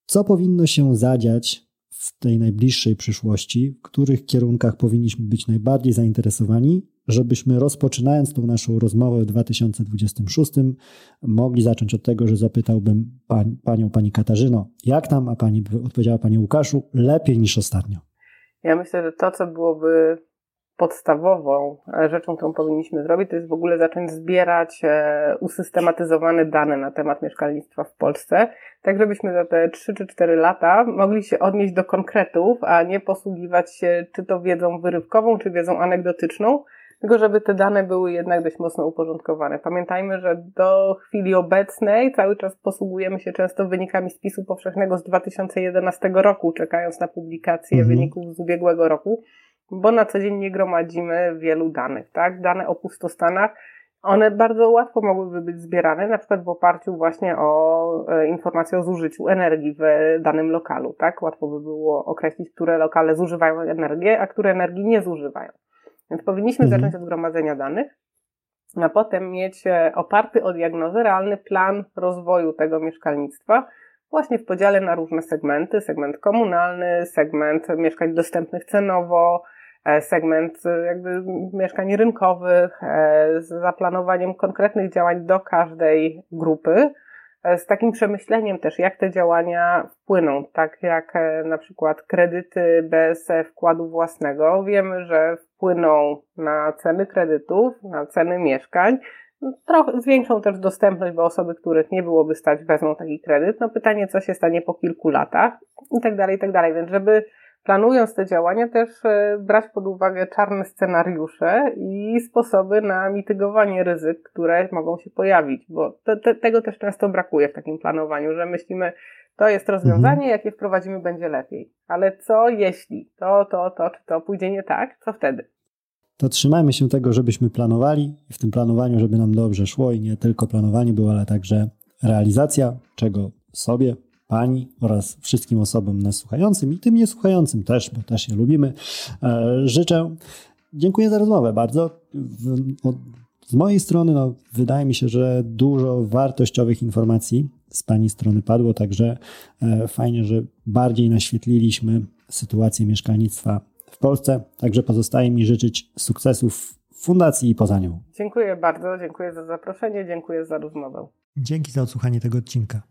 [SPEAKER 1] co powinno się zadziać w tej najbliższej przyszłości, w których kierunkach powinniśmy być najbardziej zainteresowani żebyśmy rozpoczynając tą naszą rozmowę w 2026 mogli zacząć od tego, że zapytałbym panią, pani Katarzyno, jak tam, a pani odpowiedziała pani Łukaszu, lepiej niż ostatnio.
[SPEAKER 2] Ja myślę, że to, co byłoby podstawową rzeczą, którą powinniśmy zrobić, to jest w ogóle zacząć zbierać e, usystematyzowane dane na temat mieszkalnictwa w Polsce, tak żebyśmy za te 3 czy 4 lata mogli się odnieść do konkretów, a nie posługiwać się czy to wiedzą wyrywkową, czy wiedzą anegdotyczną, tylko żeby te dane były jednak dość mocno uporządkowane. Pamiętajmy, że do chwili obecnej cały czas posługujemy się często wynikami spisu powszechnego z 2011 roku, czekając na publikację mhm. wyników z ubiegłego roku, bo na co dzień nie gromadzimy wielu danych, tak? Dane o pustostanach, one bardzo łatwo mogłyby być zbierane, na przykład w oparciu właśnie o e, informacje o zużyciu energii w danym lokalu, tak? Łatwo by było określić, które lokale zużywają energię, a które energii nie zużywają. Więc powinniśmy mhm. zacząć od gromadzenia danych, a potem mieć e, oparty o diagnozę realny plan rozwoju tego mieszkalnictwa, właśnie w podziale na różne segmenty, segment komunalny, segment mieszkań dostępnych cenowo, segment e, jakby mieszkań rynkowych, z zaplanowaniem konkretnych działań do każdej grupy, z takim przemyśleniem też, jak te działania wpłyną, tak jak na przykład kredyty bez wkładu własnego. Wiemy, że wpłyną na ceny kredytów, na ceny mieszkań. Trochę zwiększą też dostępność, bo osoby, których nie byłoby stać, wezmą taki kredyt. No pytanie, co się stanie po kilku latach i tak dalej, i tak dalej. Więc żeby planując te działania też e, brać pod uwagę czarne scenariusze i sposoby na mitygowanie ryzyk, które mogą się pojawić, bo te, te, tego też często brakuje w takim planowaniu, że myślimy, to jest rozwiązanie, mhm. jakie wprowadzimy, będzie lepiej. Ale co jeśli to, to, to, czy to pójdzie nie tak, co wtedy?
[SPEAKER 1] To trzymajmy się tego, żebyśmy planowali i w tym planowaniu, żeby nam dobrze szło i nie tylko planowanie było, ale także realizacja, czego sobie, Pani oraz wszystkim osobom nas słuchającym i tym niesłuchającym też, bo też je lubimy, e, życzę. Dziękuję za rozmowę bardzo. Z mojej strony no, wydaje mi się, że dużo wartościowych informacji z Pani strony padło, także e, fajnie, że bardziej naświetliliśmy sytuację mieszkalnictwa w Polsce. Także pozostaje mi życzyć sukcesów fundacji i poza nią.
[SPEAKER 2] Dziękuję bardzo, dziękuję za zaproszenie, dziękuję za rozmowę.
[SPEAKER 1] Dzięki za odsłuchanie tego odcinka.